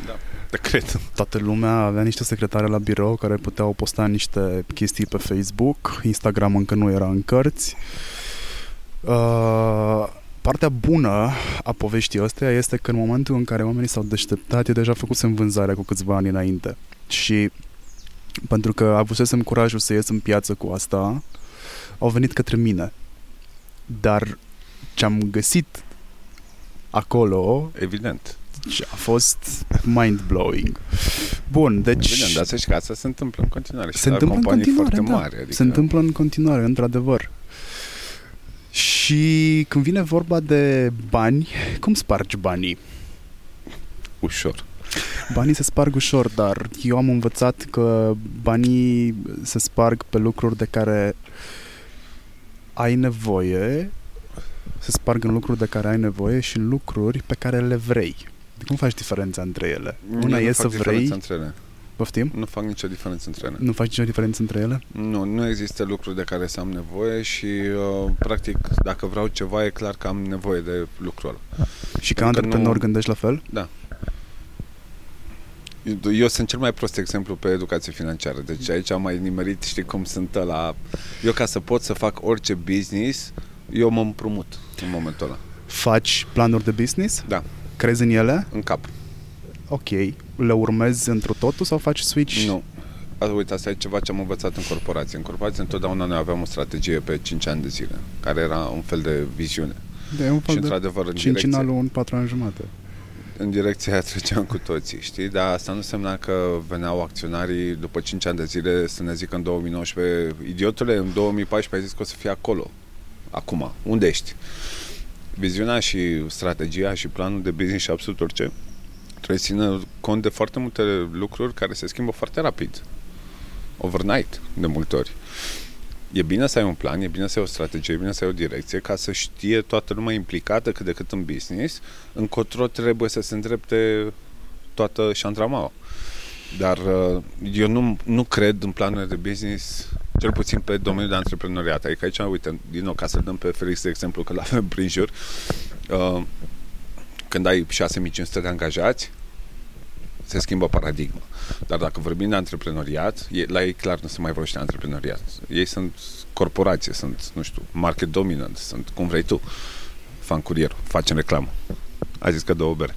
Da, te (laughs) cred. Toată lumea avea niște secretare la birou care puteau posta niște chestii pe Facebook. Instagram încă nu era în cărți. Uh, partea bună a poveștii astea este că în momentul în care oamenii s-au deșteptat, eu deja făcusem vânzarea cu câțiva ani înainte. Și pentru că avusesem curajul să ies în piață cu asta, au venit către mine. Dar ce am găsit acolo... Evident și a fost mind-blowing. Bun, deci... Bine, dar să știi că asta se întâmplă în continuare. Și se la întâmplă în companii continuare, foarte da. mari. Adică Se întâmplă în continuare, într-adevăr. Și când vine vorba de bani, cum spargi banii? ușor. Banii se sparg ușor, dar eu am învățat că banii se sparg pe lucruri de care ai nevoie, se sparg în lucruri de care ai nevoie și în lucruri pe care le vrei. Cum faci diferența între ele? Una Eu e nu să fac vrei, diferența Între ele. poftim? Nu fac nicio diferență între ele. Nu faci nicio diferență între ele? Nu, nu există lucruri de care să am nevoie și, uh, practic, dacă vreau ceva, e clar că am nevoie de lucrul ăla. Și ca Pentru că antreprenor nu- gândești la fel? Eu- Eu sunt cel mai prost exemplu pe educație financiară, deci aici am mai nimerit, știi cum sunt la... Eu ca să pot să fac orice business, eu mă împrumut în momentul ăla, Faci planuri de business? Da. Crezi în ele? în cap. Ok. Le urmezi într totul sau faci switch? Nu. A, uite, asta e ceva ce am învățat în corporație. În corporație întotdeauna noi aveam o strategie pe 5 ani de zile, care era un fel de viziune. De un Și fel de într-adevăr, în cincinalul direcție, în patru ani jumate. în direcția aia treceam cu toții, știi? Dar asta nu însemna că veneau acționarii după 5 ani de zile să ne zică în 2019, idiotule, în 2014 ai zis că o să fie acolo. Acum, unde ești? Viziunea și strategia și planul de business și absolut orice trebuie să țină cont de foarte multe lucruri care se schimbă foarte rapid. Overnight, de multe ori. E bine să ai un plan, e bine să ai o strategie, e bine să ai o direcție, ca să știe toată lumea implicată cât de cât în business, încotro trebuie să se îndrepte toată șandramaua. Dar uh, eu nu, nu cred în planurile de business, cel puțin pe domeniul de antreprenoriat. Adică aici, uite, din nou, ca să dăm pe Felix de exemplu, că l-avem (laughs) prin jur, uh, când ai 6500 de angajați, se schimbă paradigma. Dar dacă vorbim de antreprenoriat, e, la ei clar nu se mai vorbește de antreprenoriat. Ei sunt corporație, sunt, nu știu, market dominant, sunt cum vrei tu. Fan curier, facem reclamă. A zis că două bere.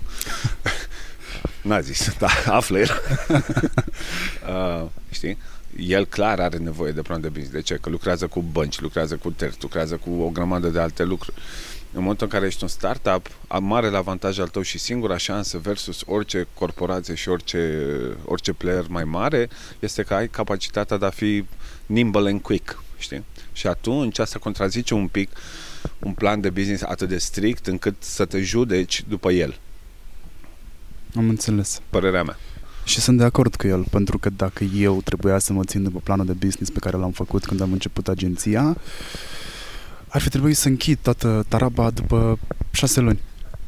(laughs) N-a zis, da, află el. (laughs) uh, știi? El clar are nevoie de plan de business. De ce? Că lucrează cu bănci, lucrează cu terți, lucrează cu o grămadă de alte lucruri. În momentul în care ești un startup, am mare avantaj al tău și singura șansă versus orice corporație și orice, orice player mai mare este că ai capacitatea de a fi nimble and quick, știi? Și atunci asta contrazice un pic un plan de business atât de strict încât să te judeci după el, Am înțeles. părerea mea. Și sunt de acord cu el, pentru că dacă eu trebuia să mă țin după planul de business pe care l-am făcut când am început agenția, ar fi trebuit să închid toată taraba după șase luni.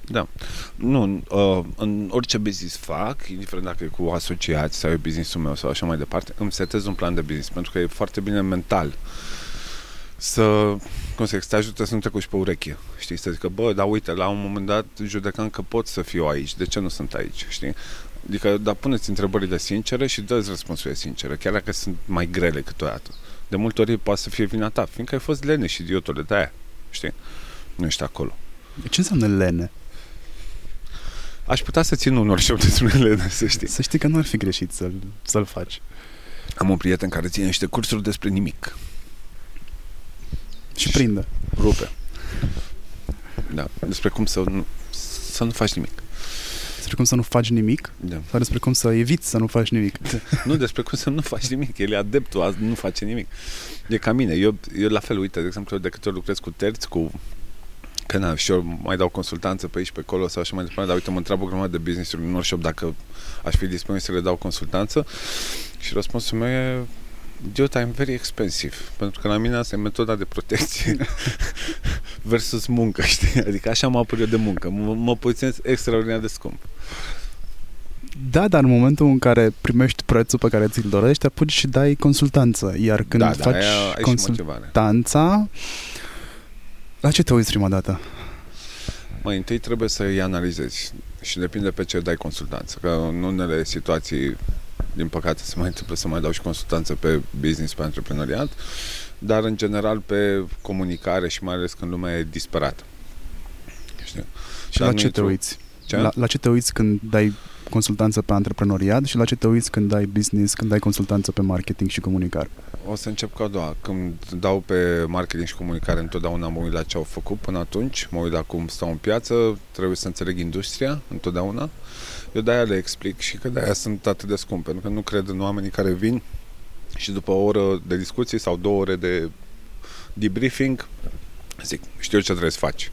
Da. Nu, uh, în orice business fac, indiferent dacă e cu asociați sau e businessul meu sau așa mai departe, îmi setez un plan de business, pentru că e foarte bine mental să, cum să zic, să te ajută să nu te cuși pe ureche, știi, să zică, bă, dar uite, la un moment dat judecam că pot să fiu aici, de ce nu sunt aici, știi? Adică, dar puneți întrebările sincere și dă răspunsurile sincere, chiar dacă sunt mai grele câteodată. De multe ori poate să fie vina ta, fiindcă ai fost leneș și idiotule de aia, știi? Nu ești acolo. Ce înseamnă lene? Aș putea să țin un workshop despre (laughs) lene, să știi. Să știi că nu ar fi greșit să-l, să-l faci. Am un prieten care ține niște cursuri despre nimic. Și prinde. Rupe. Da, despre cum să nu, să nu faci nimic. Despre cum să nu faci nimic Da. sau despre cum să eviți să nu faci nimic. Nu, despre cum să nu faci nimic. El e adeptul, a nu face nimic. E ca mine. Eu, eu la fel, uite, de exemplu, de câte ori lucrez cu terți, cu că na, și eu mai dau consultanță pe aici, pe acolo sau așa mai departe, dar uite, mă întreabă o grămadă de business-uri în workshop dacă aș fi disponibil să le dau consultanță și răspunsul meu e Dude, I'm very expensive. Pentru că la mine asta e metoda de protecție (laughs) versus muncă, știi? Adică așa mă apur eu de muncă. Mă, mă poziționez extraordinar de scump. Da, dar în momentul în care primești prețul pe care ți-l dorești, apuci și dai consultanță. Iar când da, da, faci aia, ai și consultanța, motivare. la ce te uiți prima dată? Mai întâi trebuie să îi analizezi și depinde pe ce dai consultanță. Că în unele situații, din păcate, se mai întâmplă să mai dau și consultanță pe business, pe antreprenoriat, dar în general pe comunicare și mai ales când lumea e disperată. Știi? Și Dar la nu ce te intru- uiți? Ce? La, la ce te uiți când dai consultanță pe antreprenoriat și la ce te uiți când dai business, când dai consultanță pe marketing și comunicare? O să încep cu a doua. Când dau pe marketing și comunicare, întotdeauna mă uit la ce au făcut până atunci, mă uit la cum stau în piață, trebuie să înțeleg industria, întotdeauna. Eu de-aia le explic și că de-aia sunt atât de scumpe, pentru că nu cred în oamenii care vin și după o oră de discuții sau două ore de debriefing, zic, știu ce trebuie să faci.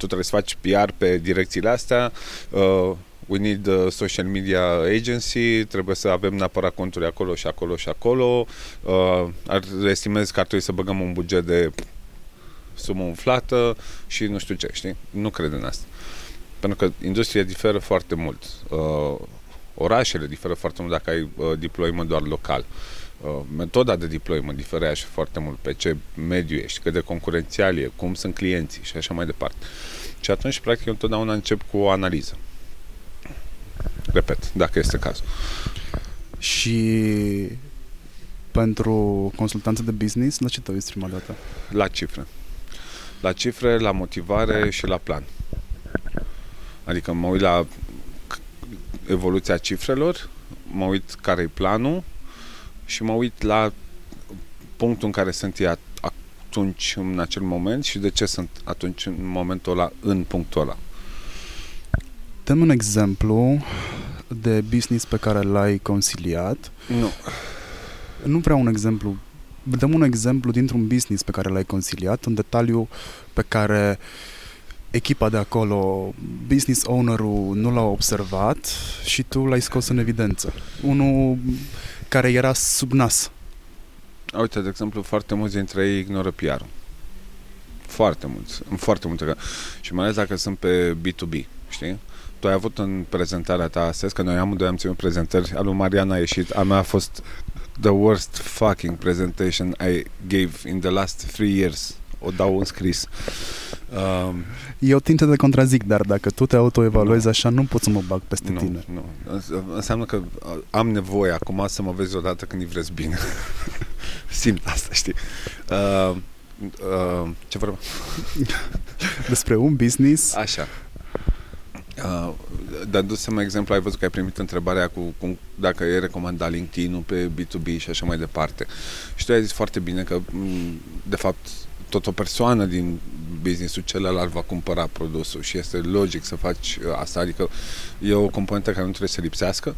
Tu trebuie să faci PR pe direcțiile astea, uh, we need a social media agency, trebuie să avem neapărat conturi acolo și acolo și acolo, uh, ar, estimez că ar trebui să băgăm un buget de sumă umflată și nu știu ce, știi? Nu cred în asta. Pentru că industria diferă foarte mult. Uh, orașele diferă foarte mult dacă ai uh, deployment doar local. Uh, metoda de deployment diferează foarte mult pe ce mediu ești, cât de concurențial e, cum sunt clienții și așa mai departe. Și atunci, practic, eu întotdeauna încep cu o analiză. Repet, dacă este cazul. Și pentru consultanță de business, la ce te uiți prima dată? La cifre. La cifre, la motivare și la plan. Adică mă uit la evoluția cifrelor, mă uit care e planul și mă uit la punctul în care sunt ei atunci, în acel moment și de ce sunt atunci, în momentul ăla, în punctul ăla. Dăm un exemplu de business pe care l-ai conciliat. Nu. Nu vreau un exemplu. Dăm un exemplu dintr-un business pe care l-ai conciliat, un detaliu pe care echipa de acolo, business ownerul nu l-a observat și tu l-ai scos în evidență. Unul care era sub nas. Uite, de exemplu, foarte mulți dintre ei ignoră PR-ul. Foarte mulți, în foarte multe Și mai ales dacă sunt pe B2B, știi? Tu ai avut în prezentarea ta astăzi, că noi amândoi am ținut prezentări, al lui Mariana a ieșit, a mea a fost the worst fucking presentation I gave in the last three years. O dau în scris. Um, Eu tind să te contrazic, dar dacă tu te autoevaluezi nu. așa, nu pot să mă bag peste nu, tine. Nu, înseamnă că am nevoie acum să mă vezi odată când îi vreți bine. (laughs) Simt asta, știi? Uh, uh, ce vorbim? (laughs) Despre un business. Așa. Uh, dându-se exemplu, ai văzut că ai primit întrebarea cu, cu dacă e recomandat LinkedIn-ul pe B2B și așa mai departe. Și tu ai zis foarte bine că, de fapt, tot o persoană din businessul celălalt va cumpăra produsul și este logic să faci uh, asta, adică e o componentă care nu trebuie să lipsească,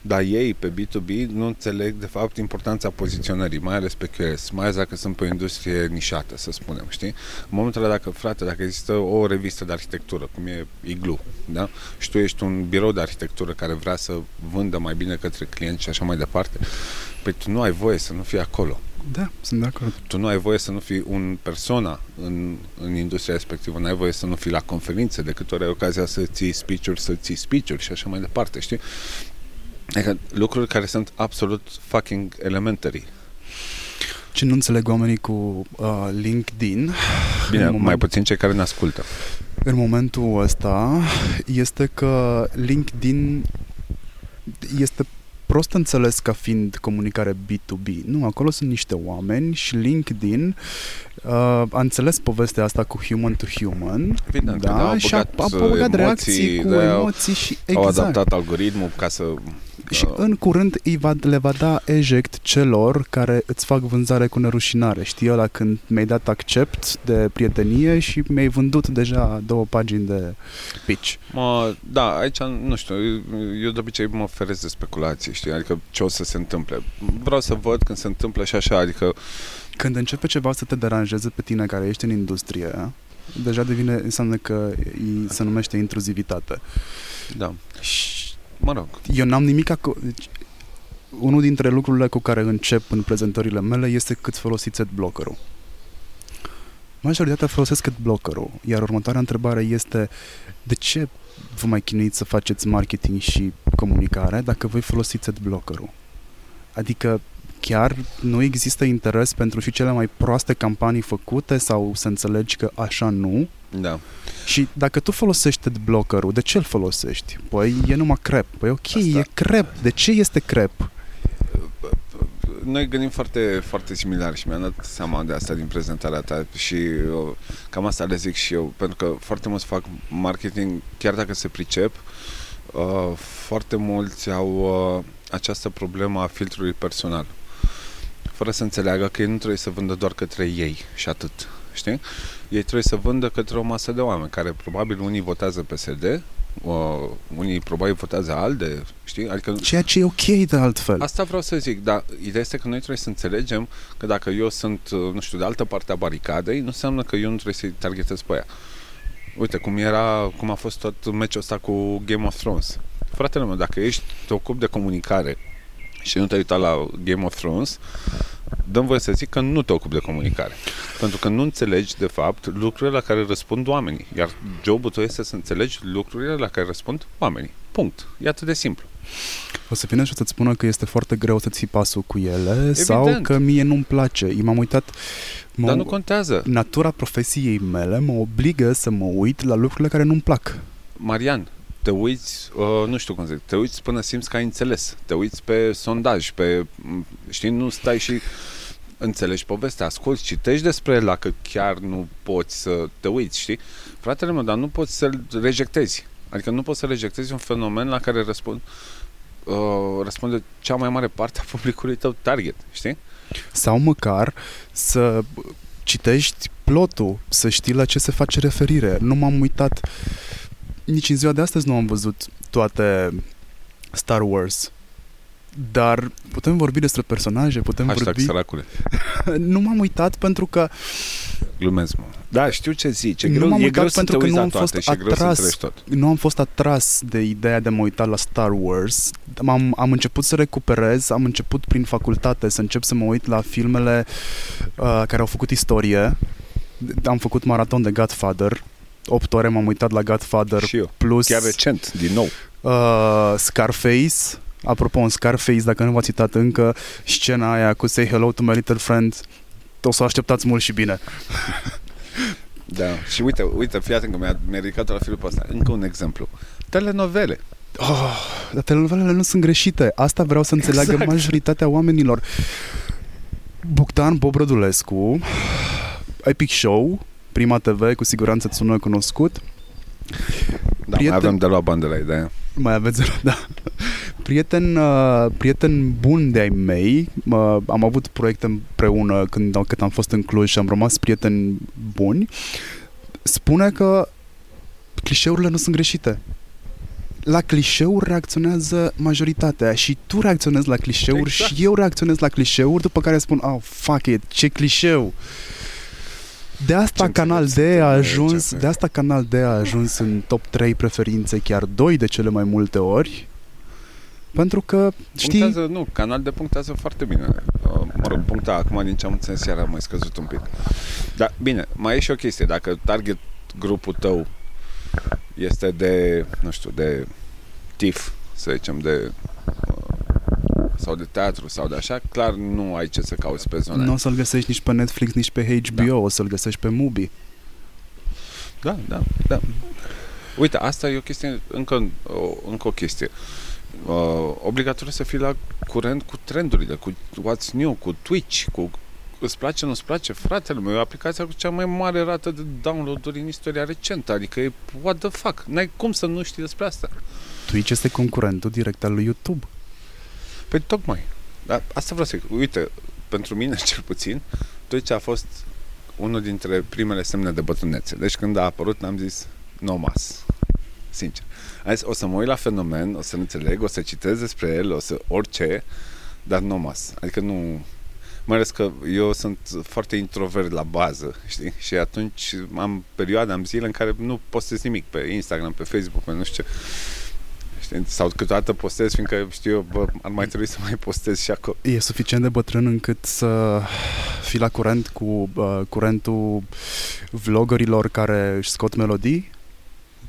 dar ei pe B2B nu înțeleg de fapt importanța poziționării, mai ales pe QS, mai ales dacă sunt pe o industrie nișată, să spunem, știi? În momentul ăla dacă, frate, dacă există o revistă de arhitectură, cum e Iglu, da? Și tu ești un birou de arhitectură care vrea să vândă mai bine către clienți și așa mai departe, păi tu nu ai voie să nu fii acolo. Da, sunt de acord. Tu nu ai voie să nu fii un persona în, în industria respectivă, nu ai voie să nu fii la conferințe, de câte ori ai ocazia să ții speech-uri, să ții speech-uri și așa mai departe, știi? Adică lucruri care sunt absolut fucking elementary. Ce nu înțeleg oamenii cu uh, LinkedIn Bine, moment, mai puțin cei care ne ascultă În momentul ăsta este că LinkedIn este prost înțeles ca fiind comunicare B2B. Nu, acolo sunt niște oameni și LinkedIn uh, a înțeles povestea asta cu human to human. Evident, da, au și a, a băgat reacții cu emoții și exact. Au adaptat algoritmul ca să și în curând îi va, le va da eject celor care îți fac vânzare cu nerușinare. Știi ăla când mi-ai dat accept de prietenie și mi-ai vândut deja două pagini de pitch. Mă, da, aici nu știu, eu de obicei mă feresc de speculații, știi, adică ce o să se întâmple. Vreau să văd când se întâmplă și așa, adică când începe ceva să te deranjeze pe tine care ești în industrie, deja devine, înseamnă că se numește intruzivitate. Da. Și mă rog. Eu n-am nimic acolo. Deci, unul dintre lucrurile cu care încep în prezentările mele este cât folosiți adblockerul. Majoritatea folosesc adblockerul, iar următoarea întrebare este de ce vă mai chinuiți să faceți marketing și comunicare dacă voi folosiți adblockerul? Adică chiar nu există interes pentru și cele mai proaste campanii făcute sau să înțelegi că așa nu? Da. Și dacă tu folosești blockerul, de ce îl folosești? Păi e numai crep. Păi ok, Asta... e crep. De ce este crep? Noi gândim foarte, foarte similar și mi-am dat seama de asta din prezentarea ta și eu, cam asta le zic și eu, pentru că foarte mulți fac marketing, chiar dacă se pricep, uh, foarte mulți au uh, această problemă a filtrului personal fără să înțeleagă că ei nu trebuie să vândă doar către ei și atât. Știi? Ei trebuie să vândă către o masă de oameni care probabil unii votează PSD, Uh, unii probabil votează ALDE, știi? Adică Ceea ce e ok de altfel. Asta vreau să zic, dar ideea este că noi trebuie să înțelegem că dacă eu sunt, uh, nu știu, de altă parte a baricadei, nu înseamnă că eu nu trebuie să-i targetez pe ea. Uite, cum era, cum a fost tot meciul ăsta cu Game of Thrones. Fratele meu, dacă ești, te ocupi de comunicare și nu te-ai uitat la Game of Thrones, dăm voie să zic că nu te ocupi de comunicare. Pentru că nu înțelegi, de fapt, lucrurile la care răspund oamenii. Iar jobul tău este să înțelegi lucrurile la care răspund oamenii. Punct. E atât de simplu. O să vină și o să-ți spună că este foarte greu să ții pasul cu ele Evident. sau că mie nu-mi place. Eu m-am uitat... Mă, Dar nu contează. Natura profesiei mele mă obligă să mă uit la lucrurile care nu-mi plac. Marian, te uiți, uh, nu știu cum zic, te uiți până simți că ai înțeles. Te uiți pe sondaj, pe, știi, nu stai și înțelegi povestea, asculti, citești despre el dacă chiar nu poți să te uiți, știi? Fratele meu, dar nu poți să-l rejectezi. Adică nu poți să rejectezi un fenomen la care răspund, uh, răspunde cea mai mare parte a publicului tău target, știi? Sau măcar să citești plotul, să știi la ce se face referire. Nu m-am uitat nici în ziua de astăzi nu am văzut toate Star Wars. Dar putem vorbi despre personaje, putem Hashtag vorbi... săracule. (laughs) nu m-am uitat pentru că... Glumesc, mă. Da, știu ce zici. E nu greu, m-am e uitat greu pentru că nu am fost și atras, tot. nu am fost atras de ideea de a mă uita la Star Wars. Am, am început să recuperez, am început prin facultate să încep să mă uit la filmele uh, care au făcut istorie. Am făcut maraton de Godfather, 8 ore m-am uitat la Godfather și eu. plus chiar recent, din nou. Uh, Scarface. Apropo, în Scarface, dacă nu v-ați uitat încă, scena aia cu Say Hello to My Little Friend, o să o așteptați mult și bine. (laughs) Da, și uite, uite, fii atent că mi-a, mi-a ridicat la filmul ăsta. Încă un exemplu. Telenovele. Oh, dar telenovelele nu sunt greșite. Asta vreau să înțeleagă exact. majoritatea oamenilor. Bogdan Bobrădulescu, Epic Show, Prima TV, cu siguranță îți sună cunoscut. Da, prieten... mai avem de la bani de la ideea. Mai aveți de la, da. Prieten, uh, prieten bun de ai mei, uh, am avut proiecte împreună când, când am fost în Cluj și am rămas prieteni buni, spune că clișeurile nu sunt greșite la clișeuri reacționează majoritatea și tu reacționezi la clișeuri exact. și eu reacționez la clișeuri, după care spun, oh, fuck it, ce clișeu! De asta ce Canal D a ajuns, de asta Canal D a ajuns în top 3 preferințe, chiar 2 de cele mai multe ori. Pentru că, știi... Punctează, nu, Canal D punctează foarte bine. Uh, mă rog, puncta acum din ce am înțeles iar a mai scăzut un pic. Dar, bine, mai e și o chestie. Dacă target grupul tău este de, nu știu, de TIF, să zicem, de sau de teatru sau de așa, clar nu ai ce să cauți pe zona Nu o să-l găsești nici pe Netflix, nici pe HBO, da. o să-l găsești pe Mubi. Da, da, da. Uite, asta e o chestie, încă o, încă o chestie. Uh, obligatoriu să fii la curent cu trendurile, cu what's new, cu Twitch, cu îți place, nu-ți place, fratele meu, e aplicația cu cea mai mare rată de download-uri în istoria recentă, adică e what the fuck, n-ai cum să nu știi despre asta. Twitch este concurentul direct al lui YouTube. Păi tocmai. Dar asta vreau să zic. Uite, pentru mine (laughs) cel puțin, Twitch a fost unul dintre primele semne de bătrânețe. Deci când a apărut, am zis, no mas. Sincer. Am zis, o să mă uit la fenomen, o să înțeleg, o să citesc despre el, o să orice, dar no mas. Adică nu... Mai ales că eu sunt foarte introvert la bază, știi? Și atunci am perioade, am zile în care nu postez nimic pe Instagram, pe Facebook, pe nu știu ce știi? Sau câteodată postez, fiindcă știu eu, bă, ar mai trebui să mai postez și acolo. E suficient de bătrân încât să fii la curent cu uh, curentul vloggerilor care își scot melodii,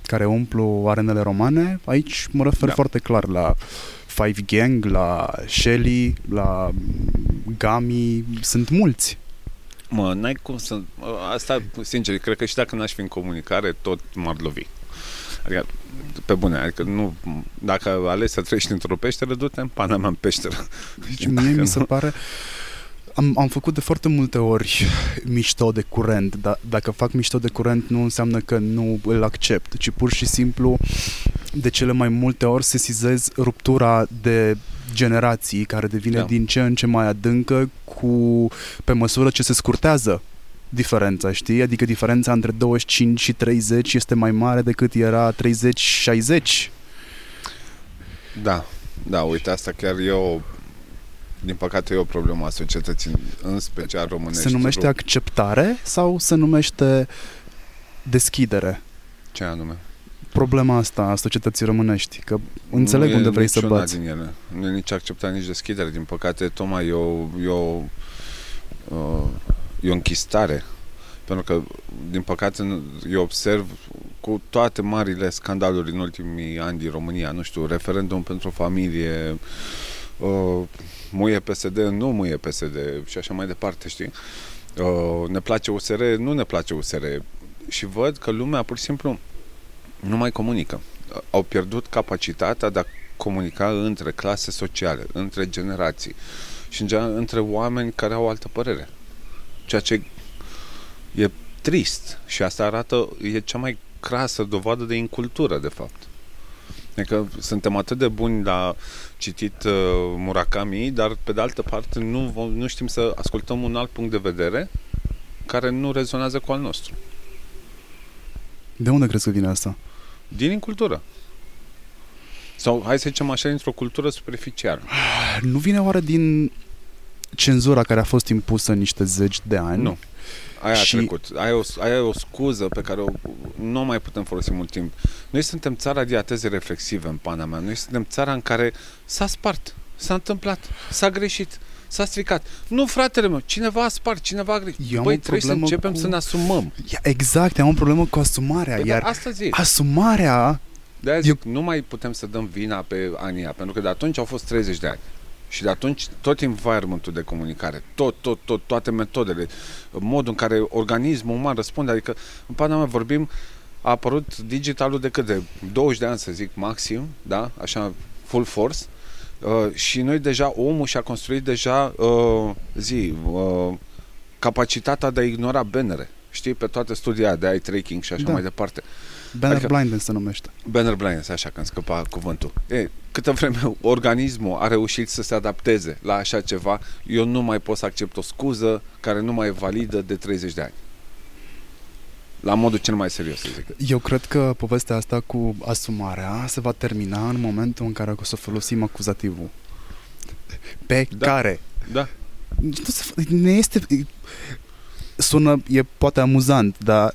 care umplu arenele romane. Aici mă refer da. foarte clar la Five Gang, la Shelly, la Gami, sunt mulți. Mă, n-ai cum să... Asta, sincer, cred că și dacă n-aș fi în comunicare, tot m-ar lovi. Adică, pe bune, adică nu, dacă alegi să trăiești într-o peșteră, du-te în pana mea în peșteră. Deci mie mi se nu... pare... Am, am făcut de foarte multe ori mișto de curent, dar dacă fac mișto de curent nu înseamnă că nu îl accept, ci pur și simplu de cele mai multe ori sesizez ruptura de generații care devine da. din ce în ce mai adâncă cu, pe măsură ce se scurtează diferența, știi? Adică diferența între 25 și 30 este mai mare decât era 30-60. Da, da, uite, asta chiar e o din păcate e o problemă a societății, în special românești. Se numește acceptare sau se numește deschidere? Ce anume? Problema asta a societății românești, că înțeleg nu unde vrei să bați. din ele. Nu e nici acceptare, nici deschidere. Din păcate, tocmai e o, e o, e o închistare. Pentru că, din păcate, eu observ cu toate marile scandaluri în ultimii ani din România, nu știu, referendum pentru familie, uh, muie PSD, nu muie PSD și așa mai departe, știi? Uh, ne place USR, nu ne place USR. Și văd că lumea pur și simplu nu mai comunică. Au pierdut capacitatea de a comunica între clase sociale, între generații și în general, între oameni care au altă părere. Ceea ce e trist și asta arată, e cea mai crasă dovadă de incultură, de fapt. Adică suntem atât de buni la citit uh, Murakami, dar pe de altă parte nu, nu știm să ascultăm un alt punct de vedere care nu rezonează cu al nostru. De unde crezi că vine asta? Din cultură. Sau, hai să zicem așa, dintr-o cultură superficială. Nu vine oare din cenzura care a fost impusă în niște zeci de ani? Nu. Aia și... a trecut. Aia e, o, aia e o scuză pe care o, nu mai putem folosi mult timp. Noi suntem țara diateze reflexive în pana mea. Noi suntem țara în care s-a spart, s-a întâmplat, s-a greșit, s-a stricat. Nu, fratele meu, cineva a spart, cineva a greșit. Băi, trebuie să începem cu... să ne asumăm. Exact, am o problemă cu asumarea. Păi, iar asta zic. asumarea... De aia zic, eu... nu mai putem să dăm vina pe anii pentru că de atunci au fost 30 de ani. Și de atunci tot environmentul de comunicare, tot, tot, tot, toate metodele, modul în care organismul uman răspunde, adică în pana mea vorbim, a apărut digitalul de cât de 20 de ani, să zic, maxim, da? Așa, full force, uh, și noi deja, omul și-a construit deja, uh, zi, uh, capacitatea de a ignora benere, știi, pe toate studia de eye tracking și așa da. mai departe. Banner adică, blindness se numește. Banner blindness, așa că îmi scăpa cuvântul. E, câtă vreme organismul a reușit să se adapteze la așa ceva, eu nu mai pot să accept o scuză care nu mai e validă de 30 de ani. La modul cel mai serios, să zic. Eu cred că povestea asta cu asumarea se va termina în momentul în care o să folosim acuzativul. Pe da. care? Da. Ne este sună, e poate amuzant, dar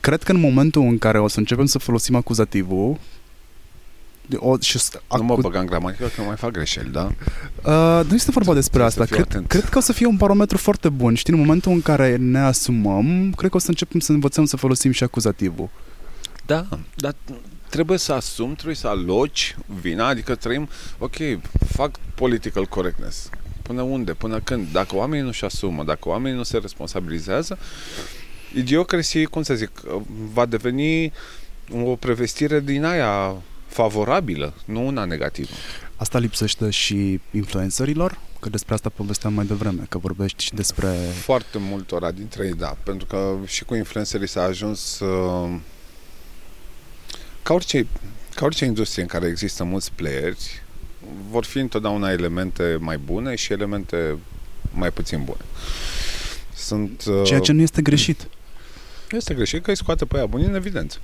cred că în momentul în care o să începem să folosim acuzativul, o, și acu... Nu mă băga în gramatică că mai fac greșeli, da? Uh, nu este vorba despre asta. Cred, cred că o să fie un barometru foarte bun. Știi, în momentul în care ne asumăm, cred că o să începem să învățăm să folosim și acuzativul. Da, dar trebuie să asum, trebuie să aloci vina, adică trăim, ok, fac political correctness. Până unde? Până când? Dacă oamenii nu-și asumă, dacă oamenii nu se responsabilizează, idiocrație, cum să zic, va deveni o prevestire din aia favorabilă, nu una negativă. Asta lipsește și influencerilor? Că despre asta povesteam mai devreme, că vorbești și despre... Foarte multora dintre ei, da. Pentru că și cu influencerii s-a ajuns uh, ca orice, ca orice industrie în care există mulți playeri, vor fi întotdeauna elemente mai bune și elemente mai puțin bune. Sunt, uh, Ceea ce nu este greșit. Este greșit că îi scoate pe aia buni în evidență.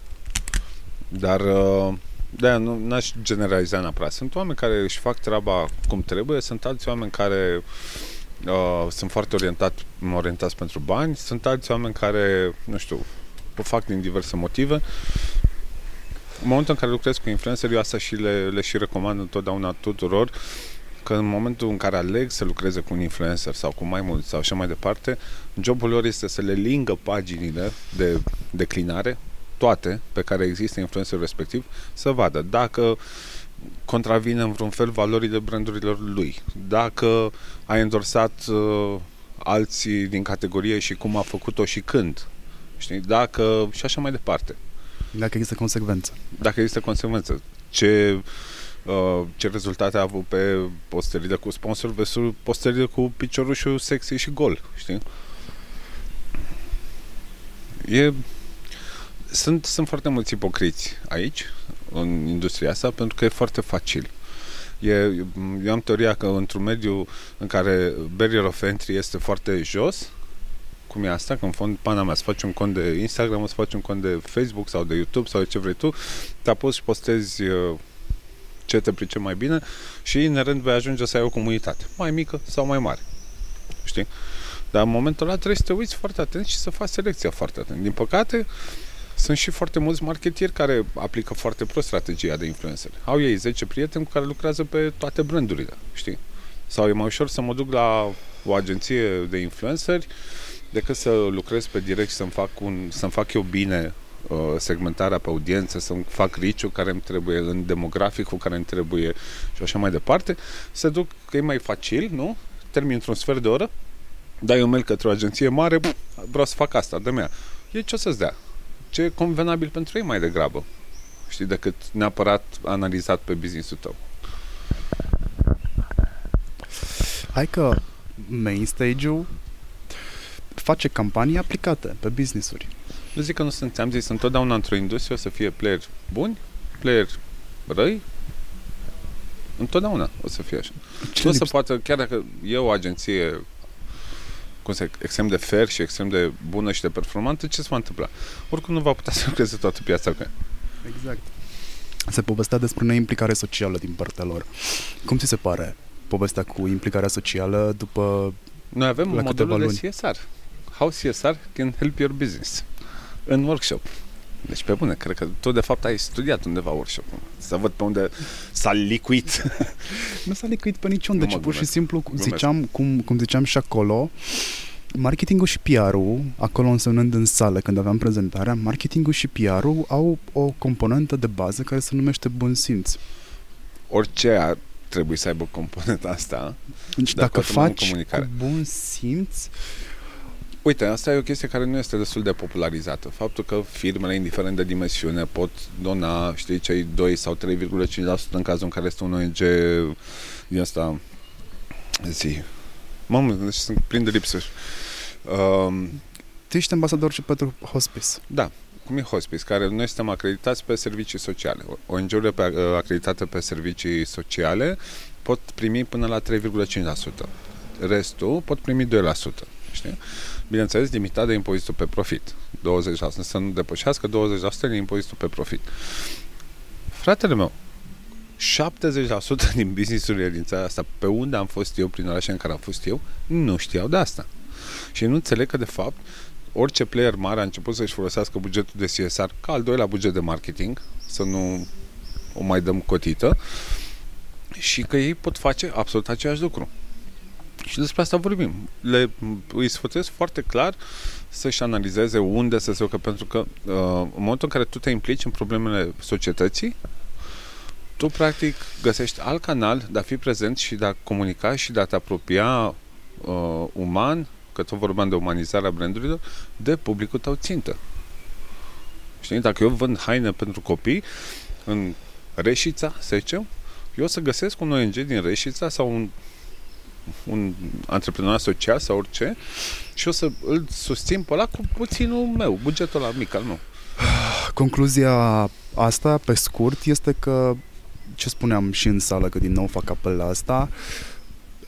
Dar uh, de nu aș generaliza neapărat. Sunt oameni care își fac treaba cum trebuie, sunt alți oameni care uh, sunt foarte orientat, orientați pentru bani, sunt alți oameni care, nu știu, o fac din diverse motive. În momentul în care lucrez cu influenceri, eu asta și le, le și recomand întotdeauna tuturor, că în momentul în care aleg să lucreze cu un influencer sau cu mai mulți sau așa mai departe, jobul lor este să le lingă paginile de declinare, toate pe care există influencerul respectiv, să vadă dacă contravine în vreun fel valorile brandurilor lui, dacă a endorsat uh, alții din categorie și cum a făcut-o și când, știi, dacă și așa mai departe. Dacă există consecvență. Dacă există consecvență. Ce, uh, ce rezultate a avut pe posterile cu sponsor versus posterile cu piciorușul sexy și gol, știi? E sunt, sunt foarte mulți ipocriți aici, în industria asta, pentru că e foarte facil. E, eu am teoria că într-un mediu în care barrier of entry este foarte jos, cum e asta, când fond pana mea, să faci un cont de Instagram, să faci un cont de Facebook sau de YouTube sau de ce vrei tu, te apuci și postezi uh, ce te price mai bine și inerent vei ajunge să ai o comunitate, mai mică sau mai mare. Știi? Dar în momentul ăla trebuie să te uiți foarte atent și să faci selecția foarte atent. Din păcate, sunt și foarte mulți marketieri care aplică foarte prost strategia de influencer. Au ei 10 prieteni cu care lucrează pe toate brandurile, știi? Sau e mai ușor să mă duc la o agenție de influenceri decât să lucrez pe direct și să-mi fac, un, să-mi fac eu bine uh, segmentarea pe audiență, să-mi fac riciu care îmi trebuie în demograficul care îmi trebuie și așa mai departe, să duc că e mai facil, nu? Termin într-un sfert de oră, dai un mail către o agenție mare, vreau să fac asta, de mea. E ce o să-ți dea? Ce e convenabil pentru ei mai degrabă? Știi, decât neapărat analizat pe business-ul tău. Hai că main stage-ul face campanii aplicate pe business-uri. Nu zic că nu sunt, am zis, întotdeauna într-o industrie o să fie player buni, player răi, întotdeauna o să fie așa. Ce nu o să poată, chiar dacă e o agenție cum se, extrem de fair și extrem de bună și de performantă, ce se va întâmpla? Oricum nu va putea să lucreze toată piața cu ea. Exact. Se povestea despre neimplicare socială din partea lor. Cum ți se pare povestea cu implicarea socială după Noi avem modelul de CSR. How CSR can help your business. În workshop. Deci pe bune, cred că tu de fapt ai studiat undeva workshop Să văd pe unde s-a licuit. (laughs) nu s-a licuit pe niciunde, ci pur și simplu, ziceam, cum, cum ziceam și acolo, marketingul și PR-ul, acolo însemnând în sală când aveam prezentarea, marketingul și PR-ul au o componentă de bază care se numește bun simț. Orice ar trebui să aibă componenta asta. Deci dacă faci cu bun simț, Uite, asta e o chestie care nu este destul de popularizată. Faptul că firmele, indiferent de dimensiune, pot dona, știi, cei 2 sau 3,5% în cazul în care este un ONG din asta zi. Mamă, deci sunt plin de lipsuri. Um, tu ești ambasador și pentru hospice. Da, cum e hospice, care noi suntem acreditați pe servicii sociale. ONG-urile pe, uh, acreditate pe servicii sociale pot primi până la 3,5%. Restul pot primi 2%. Știi? Bineînțeles, limitat de impozitul pe profit. 20%, să nu depășească 20% din impozitul pe profit. Fratele meu, 70% (laughs) din businessurile din țara asta, pe unde am fost eu, prin orașe în care am fost eu, nu știau de asta. Și nu înțeleg că, de fapt, orice player mare a început să-și folosească bugetul de CSR ca al doilea buget de marketing, să nu o mai dăm cotită, și că ei pot face absolut același lucru. Și despre asta vorbim. Le, îi sfătuiesc foarte clar să-și analizeze unde să se ocupe, pentru că uh, în momentul în care tu te implici în problemele societății, tu practic găsești alt canal de a fi prezent și de a comunica și de a te apropia uh, uman, că tot vorbeam de umanizarea brandurilor, de publicul tău țintă. Știi? Dacă eu vând haine pentru copii în Reșița, să zicem, eu o să găsesc un ONG din Reșița sau un un antreprenor social sau orice și o să îl susțin pe ăla cu puținul meu, bugetul ăla mic al meu. Concluzia asta, pe scurt, este că ce spuneam și în sală, că din nou fac apel la asta,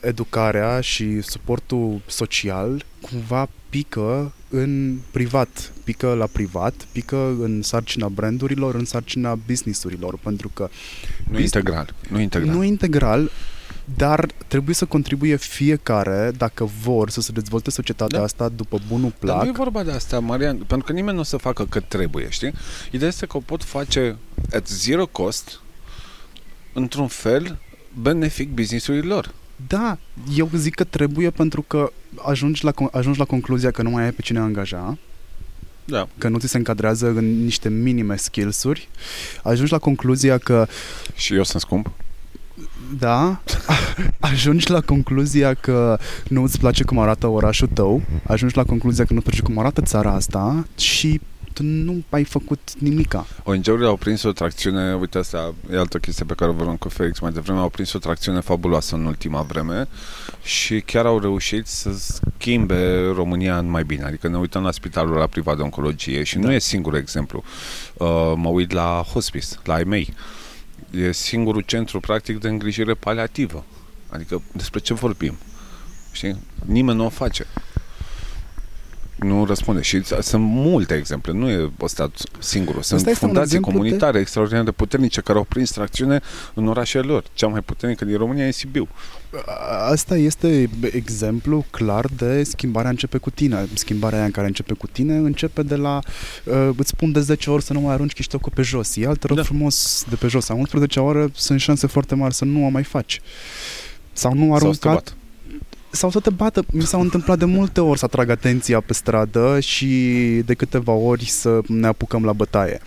educarea și suportul social cumva pică în privat, pică la privat, pică în sarcina brandurilor, în sarcina businessurilor, pentru că... Nu integral, nu integral. Nu integral, dar trebuie să contribuie fiecare, dacă vor, să se dezvolte societatea da. asta după bunul plac. Dar nu e vorba de asta, Marian, pentru că nimeni nu o să facă cât trebuie, știi? Ideea este că o pot face at zero cost, într-un fel, benefic business-ului lor. Da, eu zic că trebuie pentru că ajungi la, ajungi la concluzia că nu mai ai pe cine angaja, da. că nu ți se încadrează în niște minime skills-uri, ajungi la concluzia că... Și eu sunt scump? Da, (laughs) ajungi la concluzia că nu îți place cum arată orașul tău, ajungi la concluzia că nu îți place cum arată țara asta și tu nu ai făcut nimica. ONG-urile au prins o tracțiune, uite asta e altă chestie pe care o vorbim cu Felix mai devreme, au prins o tracțiune fabuloasă în ultima vreme și chiar au reușit să schimbe România în mai bine. Adică ne uităm la spitalul la privat de oncologie și da. nu e singur exemplu. Uh, mă uit la hospice, la IMEI e singurul centru practic de îngrijire paliativă. Adică despre ce vorbim? Știi? Nimeni nu o face. Nu răspunde. Și sunt multe exemple, nu e ăsta singurul. Sunt Ăsta este un fundații exemplu de- comunitare extraordinar de puternice care au prins tracțiune în orașele lor. Cea mai puternică din România e Sibiu. Asta este exemplu clar de schimbarea începe cu tine. Schimbarea aia în care începe cu tine începe de la uh, îți spun de 10 ori să nu mai arunci chiștocul pe jos. Ia te rog Da. frumos de pe jos. A 11 oră sunt șanse foarte mari să nu o mai faci. Sau nu Sau să te arunca bată. Sau să te bată. Mi s-au întâmplat de multe ori să atrag atenția pe stradă și de câteva ori să ne apucăm la bătaie.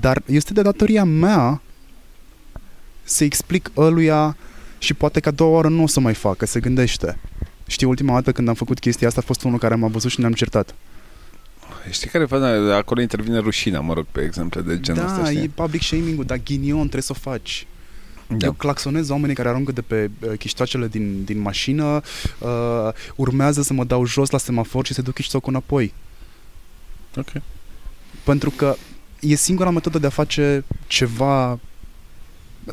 Dar este de datoria mea să explic ăluia și poate că a doua oară nu o să mai facă, se gândește. Știi, ultima dată când am făcut chestia asta a fost unul care m-a văzut și ne-am certat. Știi care e faza? Acolo intervine rușinea, mă rog, pe exemple de genul da, ăsta, știi? e public shaming-ul, dar ghinion trebuie să o faci. Da. Eu claxonez oamenii care aruncă de pe uh, chiștoacele din, din mașină, uh, urmează să mă dau jos la semafor și să duc chiștocul înapoi. Ok. Pentru că e singura metodă de a face ceva,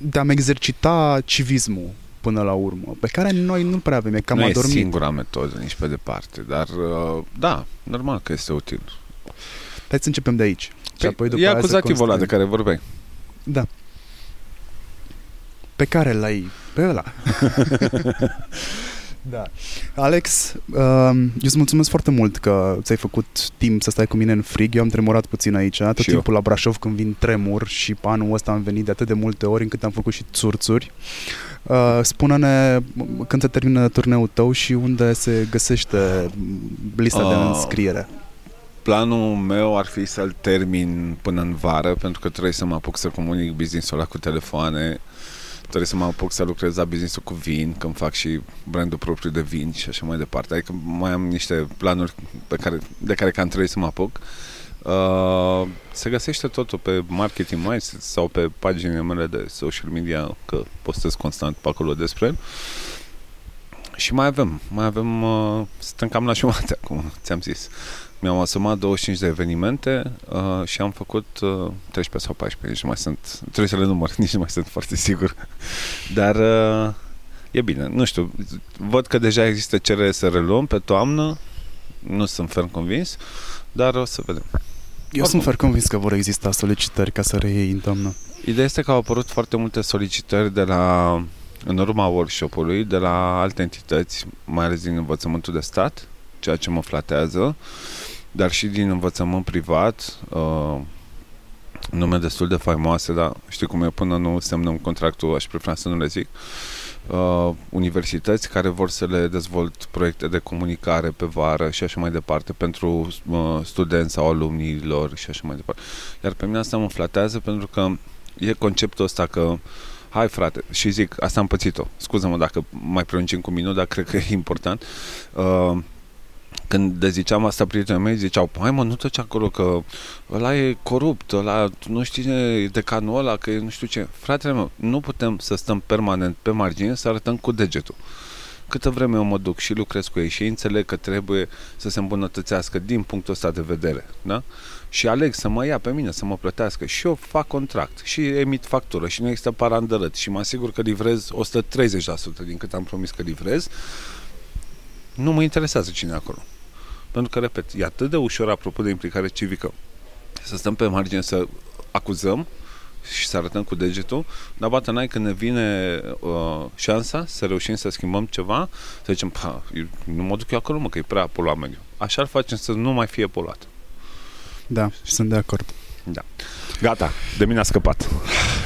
de a-mi exercita civismul până la urmă, pe care noi nu prea avem, e cam nu adormit. e singura metodă nici pe departe, dar uh, da, normal că este util. Hai să începem de aici. Și apoi după e aia să acuzativul ăla de construim. care vorbeai. Da. Pe care l-ai? Pe ăla. (laughs) da. Alex, uh, eu îți mulțumesc foarte mult că ți-ai făcut timp să stai cu mine în frig. Eu am tremurat puțin aici. Tot Și eu. timpul la Brașov când vin tremur și pe anul ăsta am venit de atât de multe ori încât am făcut și țurțuri. Uh, spune-ne m- când se termină turneul tău și unde se găsește lista de Uh, înscriere. Planul meu ar fi să-l termin până în vară, pentru că trebuie să mă apuc să comunic business-ul ăla cu telefoane, trebuie să mă apuc să lucrez la business-ul cu vin, când fac și brandul propriu de vin și așa mai departe. Adică mai am niște planuri pe care, de care cam trebuie să mă apuc. Uh, se găsește totul pe Marketing Minds sau pe paginile mele de social media, că postez constant pe acolo despre el. Și mai avem, mai avem, uh, suntem cam la jumătate (laughs) acum, ți-am zis. Mi-am asumat 25 de evenimente uh, și am făcut uh, 13 sau 14, nici nu mai sunt, trebuie să le număr, (laughs) nici nu mai sunt foarte sigur. Dar uh, e bine, nu știu, văd că deja există cerere să reluăm pe toamnă, nu sunt ferm convins, dar o să vedem. Eu oricum. sunt fer convins că vor exista solicitări ca să reiei în toamnă. Ideea este că au apărut foarte multe solicitări de la, în urma workshop-ului, de la alte entități, mai ales din învățământul de stat, ceea ce mă flatează, dar și din învățământ privat, uh, nume destul de faimoase, dar știi cum e, până nu semnăm contractul, aș prefera să nu le zic, uh, universități care vor să le dezvolt proiecte de comunicare pe vară și așa mai departe pentru uh, studenți sau alumnilor și așa mai departe. Iar pe mine asta mă flatează pentru că e conceptul ăsta că hai frate, și zic, asta am pățit-o, scuză-mă dacă mai prelungim cu minut, dar cred că e important. Uh, când le ziceam asta prietenii mei, ziceau, hai mă, nu treci acolo că ăla e corupt, ăla, nu știi cine e decanul ăla, că e nu știu ce. Fratele meu, nu putem să stăm permanent pe margine să arătăm cu degetul. Câtă vreme eu mă duc și lucrez cu ei și ei înțeleg că trebuie să se îmbunătățească din punctul ăsta de vedere, da? Și aleg să mă ia pe mine, să mă plătească și eu fac contract și emit factură și nu există parandărăt și mă asigur că livrez 130% din cât am promis că livrez, nu mă interesează cine e acolo. Pentru că, repet, e atât de ușor, apropo de implicare civică, să stăm pe margine să acuzăm și să arătăm cu degetul, dar bată n-ai când ne vine uh, șansa să reușim să schimbăm ceva, să zicem, pa, eu nu mă duc eu acolo, mă, că e prea poluat mediul. Așa ar facem să nu mai fie poluat. Da, sunt de acord. Gata, de mine a scăpat.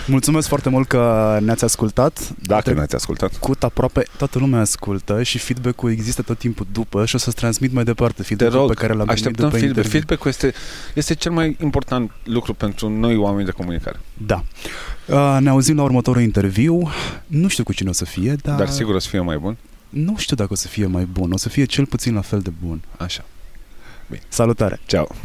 Mulțumesc foarte mult că ne-ați ascultat. Dacă Te- n-ați ascultat. Cut aproape toată lumea ascultă și feedback-ul există tot timpul după și o să-ți transmit mai departe Te feedback-ul rog, pe care l-am primit așteptăm după feedback. interviu. Feedback-ul este, este cel mai important lucru pentru noi oameni de comunicare. Da. Uh, ne auzim la următorul interviu. Nu știu cu cine o să fie, dar, Dar sigur o să fie mai bun. nu știu dacă o să fie mai bun. O să fie cel puțin la fel de bun. Așa. Salutare! Ceau.